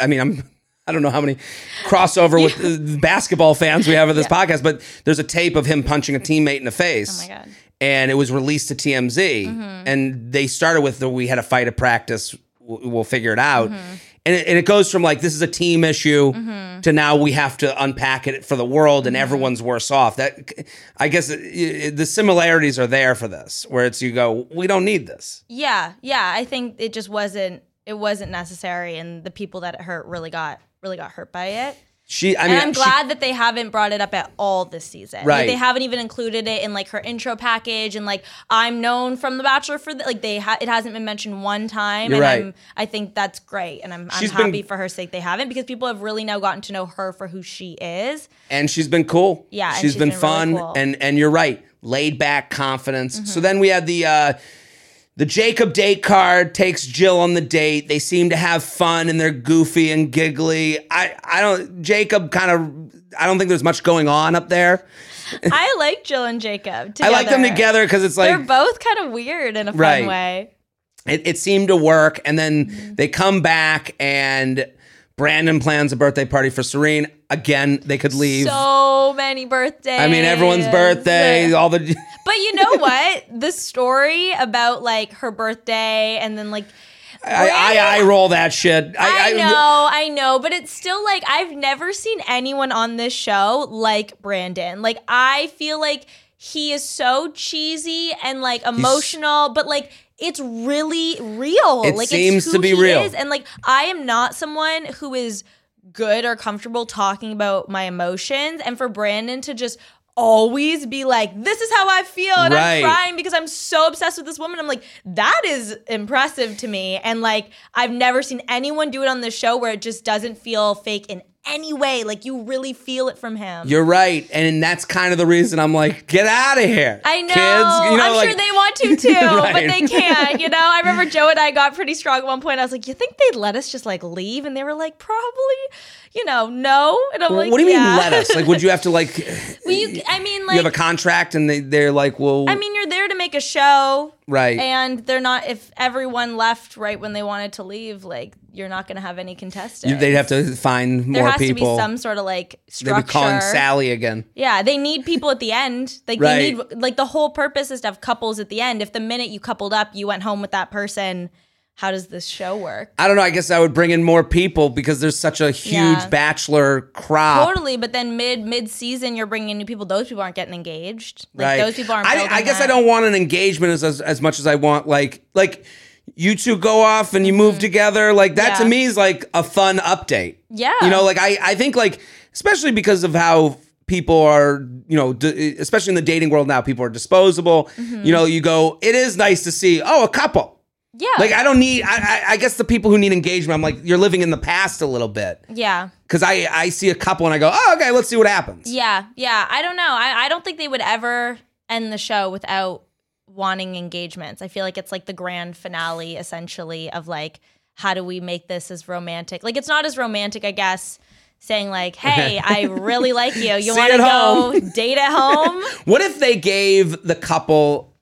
I mean, I'm. <laughs> I don't know how many crossover with uh, basketball fans we have of this podcast, but there's a tape of him punching a teammate in the face.
Oh my God.
And it was released to TMZ,
Mm-hmm.
and they started with the "We had a fight at practice. We'll, figure it out."
Mm-hmm.
And it, and it goes from like this is a team issue to now we have to unpack it for the world
Mm-hmm.
and everyone's worse off. That I guess it, it- the similarities are there for this, where it's you go, we don't need this.
Yeah, yeah. I think it just wasn't it wasn't necessary, and the people that it hurt really got really got hurt by it.
She, I
and I'm
she-
glad that they haven't brought it up at all this season.
Right.
Like they haven't even included it in like her intro package, and like I'm known from The Bachelor for the, like they ha- it hasn't been mentioned one time,
You're
and
right.
I'm I think that's great, and I'm I'm
She's been-
happy for her sake they haven't because people have really now gotten to know her for who she is.
and she's been cool.
Yeah, and
she's
she's
been,
been really
fun,
cool. Mm-hmm.
and and you're right, laid back confidence. So then we had the. uh the Jacob date card takes Jill on the date. They seem to have fun and they're goofy and giggly. I, I don't Jacob kind of I don't think there's much going on up there. <laughs>
I like Jill and Jacob. Together.
I like them together because it's like.
They're both kind of weird in a fun
Right.
way.
it, it seemed to work. And then
Mm-hmm.
they come back and Brandon plans a birthday party for Serene. Again, they could leave.
So many birthdays.
I mean, everyone's birthday, all the <laughs>
But you know what? the story about like her birthday and then like
I, I, I roll that shit.
I, know, I know, but it's still like I've never seen anyone on this show like Brandon. Like I feel like he is so cheesy and like emotional, but like it's really real.
It
like
seems
it's
to be real.
is. And like I am not someone who is good or comfortable talking about my emotions. And for Brandon to just always be like, this is how I feel, and
Right.
I'm crying because I'm so obsessed with this woman. I'm like, that is impressive to me. And like, I've never seen anyone do it on the show where it just doesn't feel fake in any way. Like, you really feel it from him.
You're right, and that's kind of the reason I'm like, get out of here.
I know.
kids. You know,
I'm
like,
sure they want to <laughs> too, but they can't. You know, I remember Joe and I got pretty strong at one point. I was like, "You think they'd let us just like leave?" And they were like, "Probably." You know, no. And I'm like,
what do you
yeah.
mean let us? Like, would you have to <laughs> like?
well, you, I mean,
you have a contract, and they they're like, well,
I mean, you're there to make a show,
right.
and they're not. If everyone left right when they wanted to leave, like, you're not going to have any contestants.
You- they'd have to find more There
has
people.
to be some sort of like
They'd
structure.
be calling Sally again.
Yeah, they need people at the end. Like
Right.
they need like the whole purpose is to have couples at the end. If the minute you coupled up, you went home with that person, how does this show work?
I don't know. I guess I would bring in more people because there's such a huge
Yeah.
bachelor crop.
Totally, but then mid mid season you're bringing in new people. Those people aren't getting engaged. Like
right.
those people aren't.
I, I guess
that.
I don't want an engagement as, as as much as I want like like you two go off and you move together. Like that to
Mm-hmm.
Me is like a fun update.
Yeah.
You know, like I I think like especially because of how people are you know d- especially in the dating world now people are disposable
Mm-hmm.
you know you go it is nice to see oh a couple
Yeah.
like i don't need I, I i guess the people who need engagement i'm like you're living in the past a little bit
yeah.
because i i see a couple and i go oh okay let's see what happens
Yeah. Yeah. I don't know. I, I don't think they would ever end the show without wanting engagements. I feel like it's like the grand finale essentially of like how do we make this as romantic? Like it's not as romantic, I guess, saying like, <laughs> "Hey, I really like you. You want to go
home." <laughs>
date at home?" <laughs>
what if they gave the couple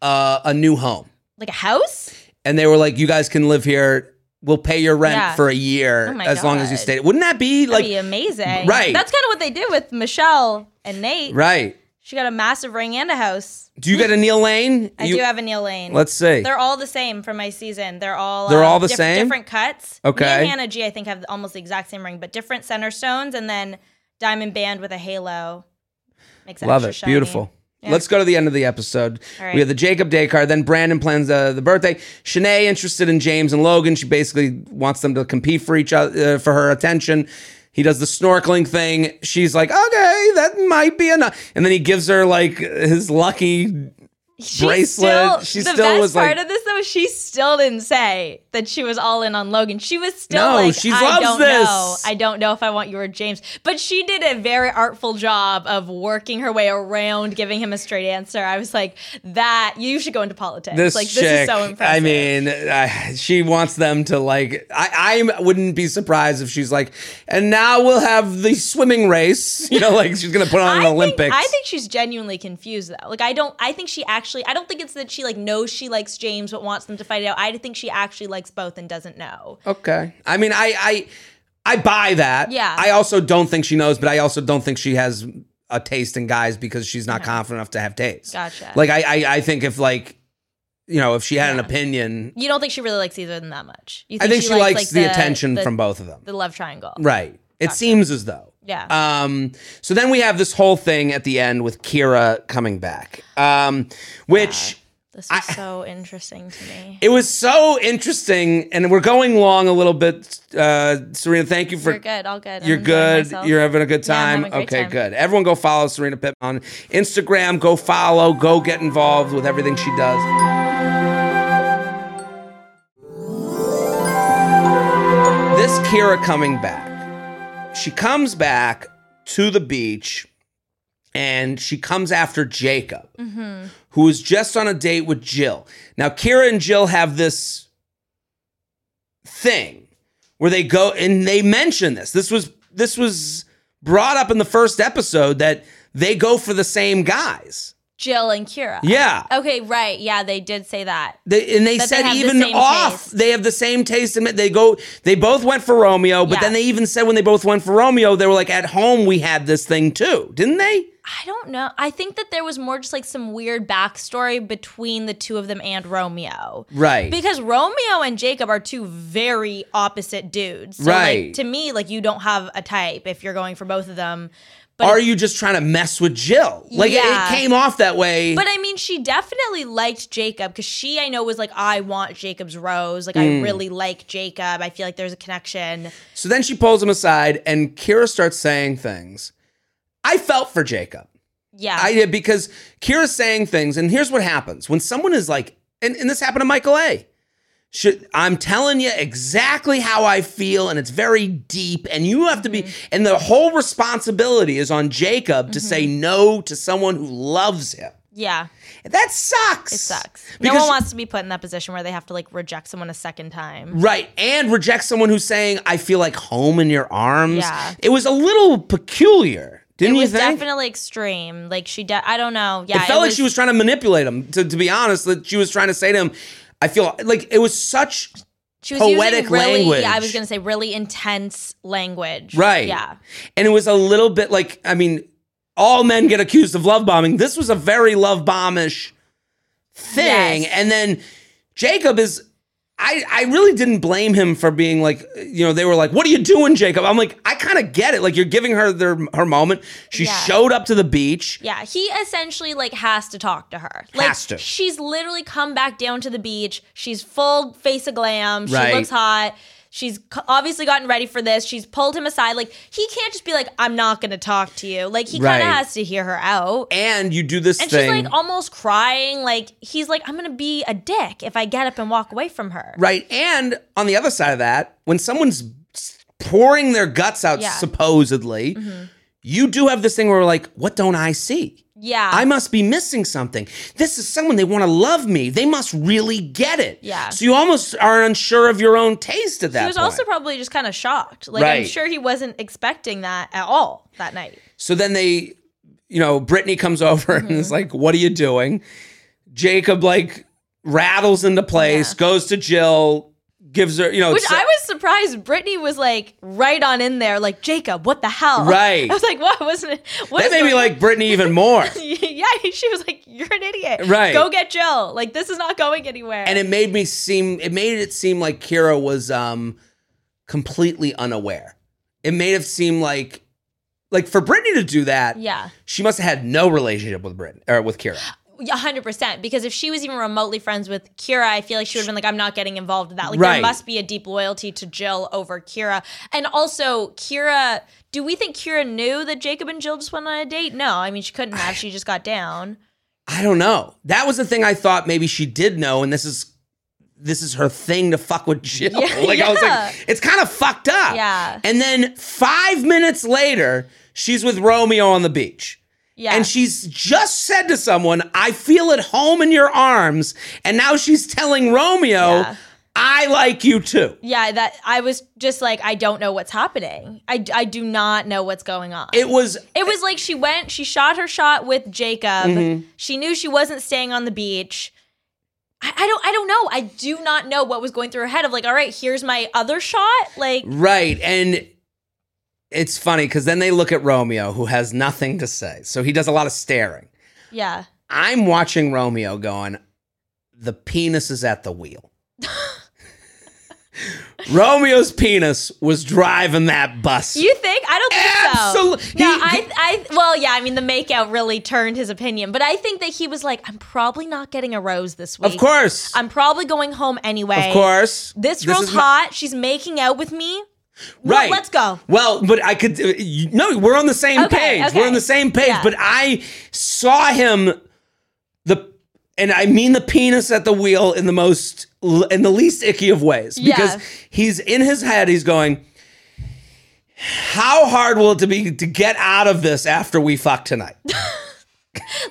uh, a new home
like a house?
And they were like you guys can live here we'll pay your rent
Yeah.
for a year
Oh my
as long as you
God.
stay wouldn't that be
That'd
like
be amazing.
right.
That's kind of what they did with Michelle and Nate.
right
She got a massive ring and a house.
do you get a neil lane
I
You-
do have a Neil Lane.
let's see
They're all the same from my season. They're all
They're
uh,
all the
diff-
same?
different cuts.
Okay.
Me and Hannah G, I think, have almost the exact same ring, but different center stones, and then diamond band with a halo. Makes
Love
extra
it.
shiny.
Beautiful.
Yeah.
Let's go to the end of the episode.
Right.
We have the Jacob Day card. Then Brandon plans uh, the birthday. Shanae interested in James and Logan. She basically wants them to compete for each other uh, for her attention. He does the snorkeling thing. She's like, okay, that might be enough. And then he gives her like his lucky.
She
bracelet.
Still,
She
the
still
best part
like-
of this though, she still didn't say that she was all in on Logan. She was still
No,
like,
she
I
loves
don't
this."
know. I don't know if I want you or James. But she did a very artful job of working her way around giving him a straight answer. I was like, that you should go into politics.
This
like
chick,
this is so impressive.
I mean, I, she wants them to like. I, I wouldn't be surprised if she's like, and now we'll have the swimming race. <laughs> You know, like she's gonna put on an Olympics.
I think she's genuinely confused though. Like I don't I think she actually I don't think it's that she like knows she likes James but wants them to fight it out. I think she actually likes both and doesn't know.
Okay. I mean, I I I buy that.
Yeah.
I also don't think she knows, but I also don't think she has a taste in guys because she's not confident enough to have taste.
Gotcha.
Like I I, I think if like you know if she had an opinion,
You don't think she really likes either of them that much. You
I think she, likes,
like,
the, attention from both of them.
the love triangle.
Right. It seems as though.
Yeah.
Um, so then we have this whole thing at the end with Kira coming back, um, which
this was so interesting to me.
it was so interesting, and we're going long a little bit. Uh, Serena, thank you for
You're good, all good.
You're
enjoying
good. You're having a good
Yeah, I'm
time.
having a
okay,
time.
good. Everyone go follow Serena Pitt on Instagram. Go follow. Go get involved with everything she does. This Kira coming back. She comes back to the beach and she comes after Jacob,
Mm-hmm.
who is just on a date with Jill. Now, Kira and Jill have this thing where they go and they mention this. This was this was brought up in the first episode that they go for the same guys.
Jill and Kira.
Yeah.
Okay, right. Yeah, they did say that.
They, and they
That
said
have the
even
same
off
taste.
they have the same taste and they go they both went for Romeo, but
Yeah.
then they even said when they both went for Romeo, they were like at home we had this thing too, didn't they?
I don't know. I think that there was more just like some weird backstory between the two of them and Romeo.
Right.
Because Romeo and Jacob are two very opposite dudes. So
Right.
Like, to me, like you don't have a type if you're going for both of them. But
Are you just trying to mess with Jill? Like it- it, came off that way.
But I mean, she definitely liked Jacob because she, I know, was like, I want Jacob's rose. Like,
Mm.
I really like Jacob. I feel like there's a connection.
So then she pulls him aside, and Kira starts saying things. I felt for Jacob.
Yeah.
I did because Kira's saying things, and here's what happens when someone is like, and, and this happened to Michael A. Should, I'm telling you exactly how I feel, and it's very deep, and you have to be,
Mm-hmm.
and the whole responsibility is on Jacob to say no to someone who loves him.
yeah.
That sucks.
It sucks. no one wants to be put in that position where they have to like reject someone a second time.
Right. And reject someone who's saying, I feel like home in your arms.
Yeah.
It was a little peculiar. Didn't
it
you
was
think?
definitely extreme. Like she, de- I don't know. Yeah,
it felt like she was trying to manipulate him. To, to be honest, that she was trying to say to him, I feel like it was such
she was
poetic
really,
language.
Yeah, I was gonna say really intense language.
right.
Yeah.
And it was a little bit like, I mean, all men get accused of love bombing. This was a very love bombish thing.
Yes.
And then Jacob is I, I really didn't blame him for being like, you know, they were like, "What are you doing, Jacob?" I'm like, I kind of get it. Like you're giving her their her moment. She
Yeah.
showed up to the beach.
Yeah, he essentially like has to talk to her. Like
Has to.
she's literally come back down to the beach. She's full face of glam. She
Right.
looks hot. She's obviously gotten ready for this. She's pulled him aside. Like he can't just be like, "I'm not going to talk to you." Like he kind of
Right.
has to hear her out.
And you do this
And
thing.
she's like almost crying. Like he's like, "I'm going to be a dick if I get up and walk away from her."
Right. And on the other side of that, when someone's pouring their guts out,
Yeah. Mm-hmm.
supposedly, you do have this thing where we're like, what don't I see?
Yeah.
I must be missing something. This is someone they want to love me. They must really get it.
Yeah.
So you almost are unsure of your own taste at that
he was
point.
also probably just kind of shocked. Like I'm sure he wasn't expecting that at all that night.
So then they, you know, Brittany comes <laughs> over and
Mm-hmm.
is like, "What are you doing?" Jacob like rattles into place,
Yeah.
goes to Jill, gives her, you know,
Which I was surprised. Brittany was like right on in there, like Jacob, what the hell?
Right. <laughs>
I was like, what wasn't it? What
that made me like Brittany even more. <laughs>
yeah, she was like, you're an idiot.
Right.
Go get Jill. Like this is not going anywhere.
and it made me seem it made it seem like Kira was um completely unaware. It made it seem like like for Brittany to do that,
yeah.
she must have had no relationship with Brittany or with Kira.
A hundred percent. Because if she was even remotely friends with Kira, I feel like she would have been like, "I'm not getting involved with that." Like
Right.
there must be a deep loyalty to Jill over Kira. And also, Kira. Do we think Kira knew that Jacob and Jill just went on a date? No, I mean she couldn't have. She just got down. <sighs>
I don't know. That was the thing I thought maybe she did know, and this is this is her thing to fuck with Jill. <laughs>
Yeah, <laughs>
like I was like, it's kind of fucked up.
Yeah.
And then five minutes later, she's with Romeo on the beach.
Yeah.
And she's just said to someone, I feel at home in your arms. And now she's telling Romeo,
Yeah.
I like you too.
Yeah, that I was just like, I don't know what's happening. I, I do not know what's going on.
It was
It was like she went, she shot her shot with Jacob.
Mm-hmm.
She knew she wasn't staying on the beach. I, I don't I don't know. I do not know what was going through her head of like, all right, here's my other shot. Like
right. And it's funny because then they look at Romeo, who has nothing to say. So he does a lot of staring.
yeah.
I'm watching Romeo going, the penis is at the wheel. <laughs> Romeo's penis was driving that bus.
You think? I don't think so. No,
he-
I, I, well, yeah. I mean, the makeout really turned his opinion, but I think that he was like, I'm probably not getting a rose this week.
of course.
I'm probably going home anyway.
of course.
This girl's
is my-
hot. She's making out with me. Well,
Right.
let's go.
Well, but I could. uh, you- No, we're on the same
Okay,
page.
okay.
We're on the same page.
Yeah.
But I saw him, the, and I mean the penis at the wheel in the most, in the least icky of ways, because
Yeah.
he's in his head. He's going. How hard will it be to get out of this after we fuck tonight? <laughs>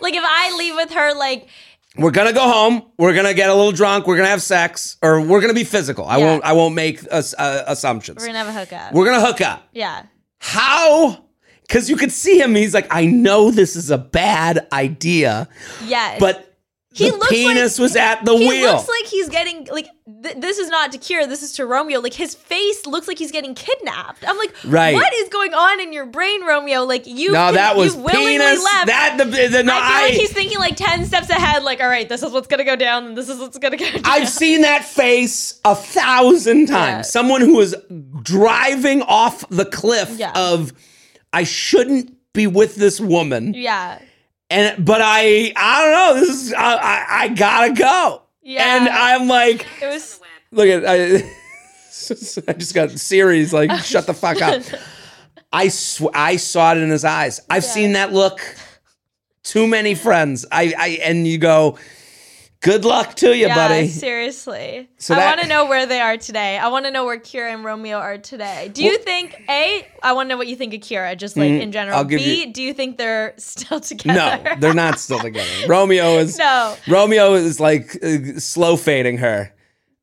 Like if I leave with her, like
we're gonna go home. We're gonna get a little drunk. We're gonna have sex, or we're gonna be physical. I
Yeah.
won't. I won't make us uh, assumptions.
we're gonna have a hookup.
We're gonna hook up.
yeah.
How? Because you could see him. He's like, I know this is a bad idea,
Yes.
but
He
the
looks
penis
like-
was at the
he
wheel.
looks like he's getting like th- this is not to Kira, this is to Romeo. Like his face looks like he's getting kidnapped. I'm like,
Right.
what is going on in your brain, Romeo? Like you,
no, that was
you willingly
penis.
left.
That the, the no,
I feel
I,
like he's thinking like ten steps ahead. Like, all right, this is what's gonna go down, and this is what's gonna go down.
I've seen that face a thousand times.
Yeah.
Someone who is driving off the cliff
Yeah.
of, I shouldn't be with this woman.
yeah,
and but I I don't know. This is I I, I gotta go.
Yeah.
And I'm like,
it was.
look at I. <laughs> I just got series like <laughs> shut the fuck up. I sw- I saw it in his eyes. I've seen that look. Too many friends. I I and you go. Good luck to you,
Yeah,
buddy.
seriously.
So
I
that-
want to know where they are today. I want to know where Kira and Romeo are today. Do you think A? I want to know what you think of Kira, just like in general. B.
you-
Do you think they're <laughs> still together?
No, they're not still together. <laughs> Romeo is
No.
Romeo is like uh, slow fading her.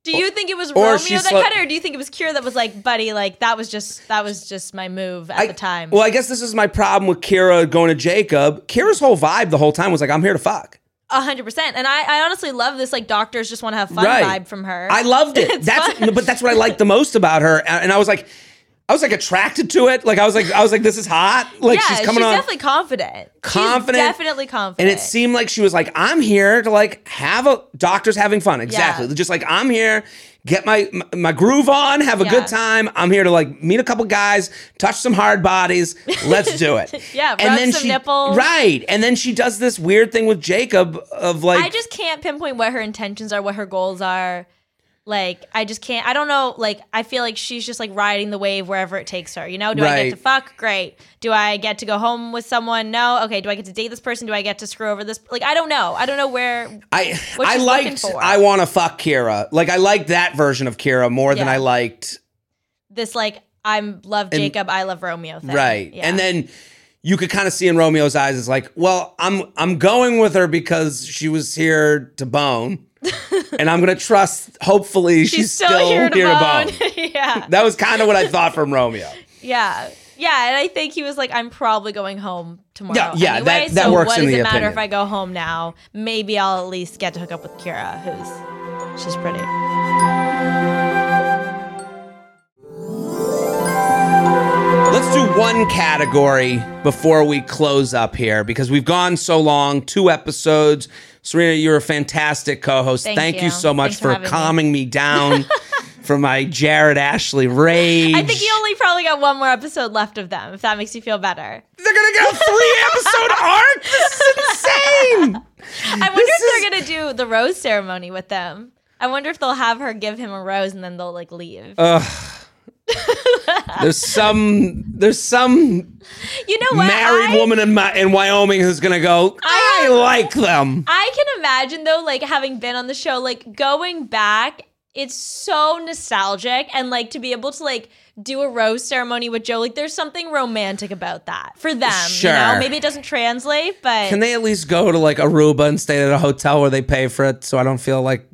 Do you think it was Romeo that cut her, or do you think it was Kira that was like, "Buddy, like that was just that was just my move at
I-
the time"?
Well, I guess this is my problem with Kira going to Jacob. Kira's whole vibe the whole time was like, I'm here to fuck.
A hundred percent. And I, I honestly love this. Like doctors just want to have fun
Right.
vibe from her.
I loved it. <laughs> That's
fun.
but that's what I liked the most about her. And I was like, I was like attracted to it. Like I was like, I was like, this is hot. Like
yeah,
she's coming on.
definitely confident.
Confident.
She's definitely confident.
and it seemed like she was like, I'm here to like have a doctors having fun. Exactly.
Yeah.
Just like I'm here, get my my, groove on, have a
Yeah.
good time. I'm here to like meet a couple guys, touch some hard bodies. Let's do it. <laughs>
Yeah, rub some
she,
nipples.
Right. And then she does this weird thing with Jacob of like
I just can't pinpoint what her intentions are, what her goals are. Like, I just can't. I don't know. Like, I feel like she's just like riding the wave wherever it takes her. You know, do I get to fuck? Great. Do I get to go home with someone? No. Okay. Do I get to date this person? Do I get to screw over this? Like, I don't know. I don't know where.
I I liked. I want to fuck Kira. Like I liked that version of Kira more than I liked
This like I'm love Jacob, I love Romeo thing.
right.
Yeah.
And then you could kind of see in Romeo's eyes is like, well, I'm I'm going with her because she was here to bone. <laughs> and I'm gonna trust hopefully she's,
she's, still, here to bone. <laughs> yeah.
That was kind of what I thought from Romeo.
Yeah. Yeah, and I think he was like, I'm probably going home tomorrow.
Yeah, yeah,
anyway,
that
so
works
what
in
does it matter if I go home now? Maybe I'll at least get to hook up with Kira, who's she's pretty.
Let's do one category before we close up here because we've gone so long, two episodes. Serena, you're a fantastic co-host.
Thank
you.
you.
so much
Thanks for
for,
having me.
calming me, down <laughs> from my Jared Ashley rage.
I think you only probably got one more episode left of them, if that makes you feel better.
They're gonna get a three episode <laughs> arc. This is insane.
I wonder if they're gonna do the rose ceremony with them. I wonder if they'll have her give him a rose and then they'll like leave.
There's some. There's some
you know what?
married
I-
woman in, my, in Wyoming who's gonna go. I, like them.
I can imagine though, like having been on the show, like going back, it's so nostalgic and like to be able to like do a rose ceremony with Joe, like there's something romantic about that for them. You
Sure.
know, maybe it doesn't translate, but
Can they at least go to like Aruba and stay at a hotel where they pay for it, so I don't feel like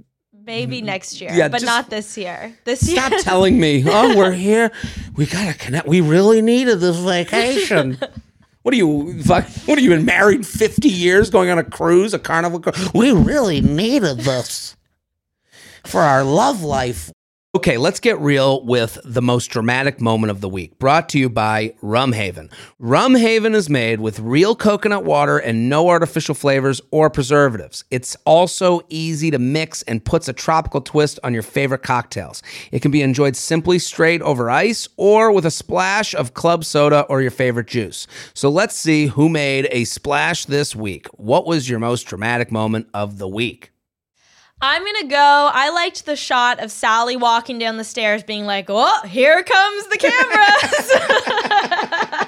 maybe mm-hmm. next year.
Yeah,
but
just-
not this year. This year.
Stop <laughs> telling me. Oh, we're here. We gotta connect. We really needed this vacation. <laughs> What are you? fuck- What are you been married fifty years, going on a cruise, a carnival? cru- We really needed this for our love life. Okay, let's get real with the most dramatic moment of the week. Brought to you by Rumhaven. Rumhaven is made with real coconut water and no artificial flavors or preservatives. It's also easy to mix and puts a tropical twist on your favorite cocktails. It can be enjoyed simply straight over ice or with a splash of club soda or your favorite juice. So let's see who made a splash this week. What was your most dramatic moment of the week?
I'm gonna go. I liked the shot of Sally walking down the stairs, being like, "Oh, here comes the cameras."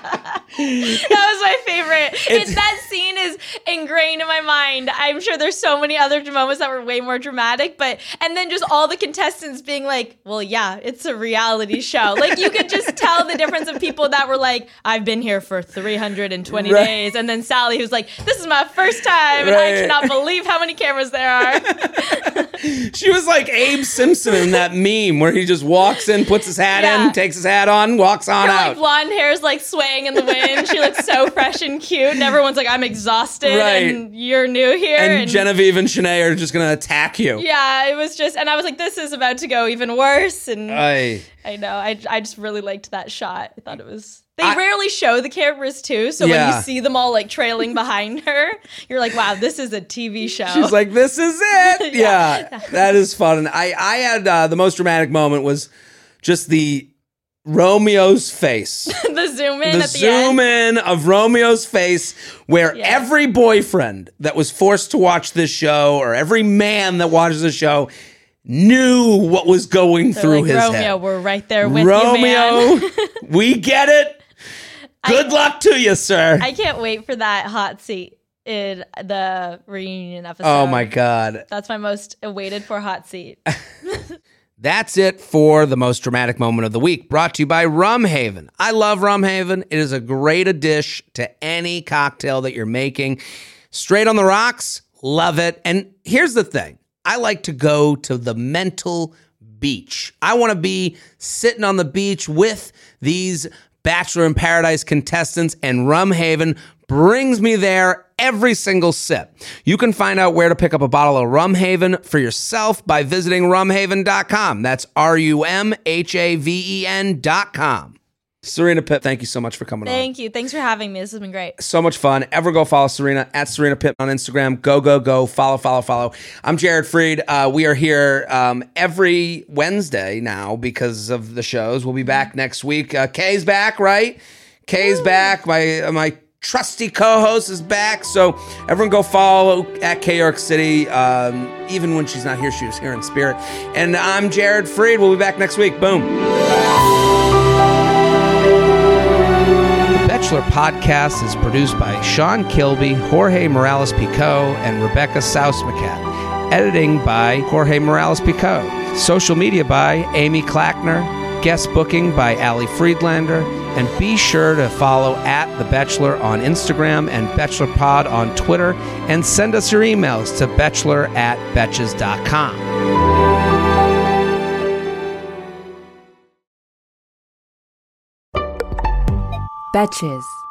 <laughs> <laughs> that was my favorite. It's, that scene is ingrained in my mind. I'm sure there's so many other moments that were way more dramatic, but and then just all the contestants being like, "Well, yeah, it's a reality show." Like you could just tell the difference of people that were like, "I've been here for 320
Right.
days," and then Sally who's like, "This is my first time, and I cannot believe how many cameras there are." <laughs>
She was like Abe Simpson in that meme where he just walks in, puts his hat
Yeah.
in, takes his hat on, walks on
Her
out.
like blonde hair's like swaying in the wind. <laughs> She looks so fresh and cute, and everyone's like, "I'm exhausted,
Right.
and you're new here."
and Genevieve and Shanae are just gonna attack you.
yeah, it was just, and I was like, "This is about to go even worse." And. I know, I, I just really liked that shot. I thought it was. They
I-
rarely show the cameras too, so when you see them all like trailing <laughs> behind her, you're like, "Wow, this is a TV show."
She's like, "This is <laughs> it." yeah, that is fun. I I had uh, the most dramatic moment was just the Romeo's face. <laughs>
the zoom in
the zoom
end.
in of Romeo's face, where
Yeah.
every boyfriend that was forced to watch this show, or every man that watches the show, knew what was going
They're
through
like,
his
Romeo,
head.
we're right there with you,
Romeo,
man. <laughs>
we get it. Good luck to you, sir.
I can't wait for that hot seat in the reunion episode.
oh my god.
That's my most awaited for hot seat. <laughs>
That's it for the most dramatic moment of the week, brought to you by Rumhaven. I love Rumhaven. It is a great addition to any cocktail that you're making. Straight on the rocks, love it. And here's the thing I like to go to the mental beach. I want to be sitting on the beach with these Bachelor in Paradise contestants, and Rumhaven brings me there every single sip. You can find out where to pick up a bottle of Rumhaven for yourself by visiting rumhaven.com. That's R U M H A V E N.com. Serena Pitt, thank you so much for coming on.
Thank you. Thanks for having me. This has been great.
So much fun. Ever go follow Serena at Serena Pitt on Instagram. Go, go, go. Follow, follow, follow. I'm Jared Freid. Uh, we are here um, every Wednesday now because of the shows. We'll be back next week. Uh, Kay's back, right? Kay's back. My, my trusty co-host is back. So everyone go follow at K York City. Um, even when she's not here, she was here in spirit. And I'm Jared Freid. We'll be back next week. Boom. The Bachelor podcast is produced by Sean Kilby, Jorge Morales Pico, and Rebecca Saus Editing by Jorge Morales Pico. Social media by Amy Clackner. Guest booking by Ali Friedlander. And be sure to follow at The Bachelor on Instagram and Bachelor Pod on Twitter. And send us your emails to bachelor at betches.com.
Betches.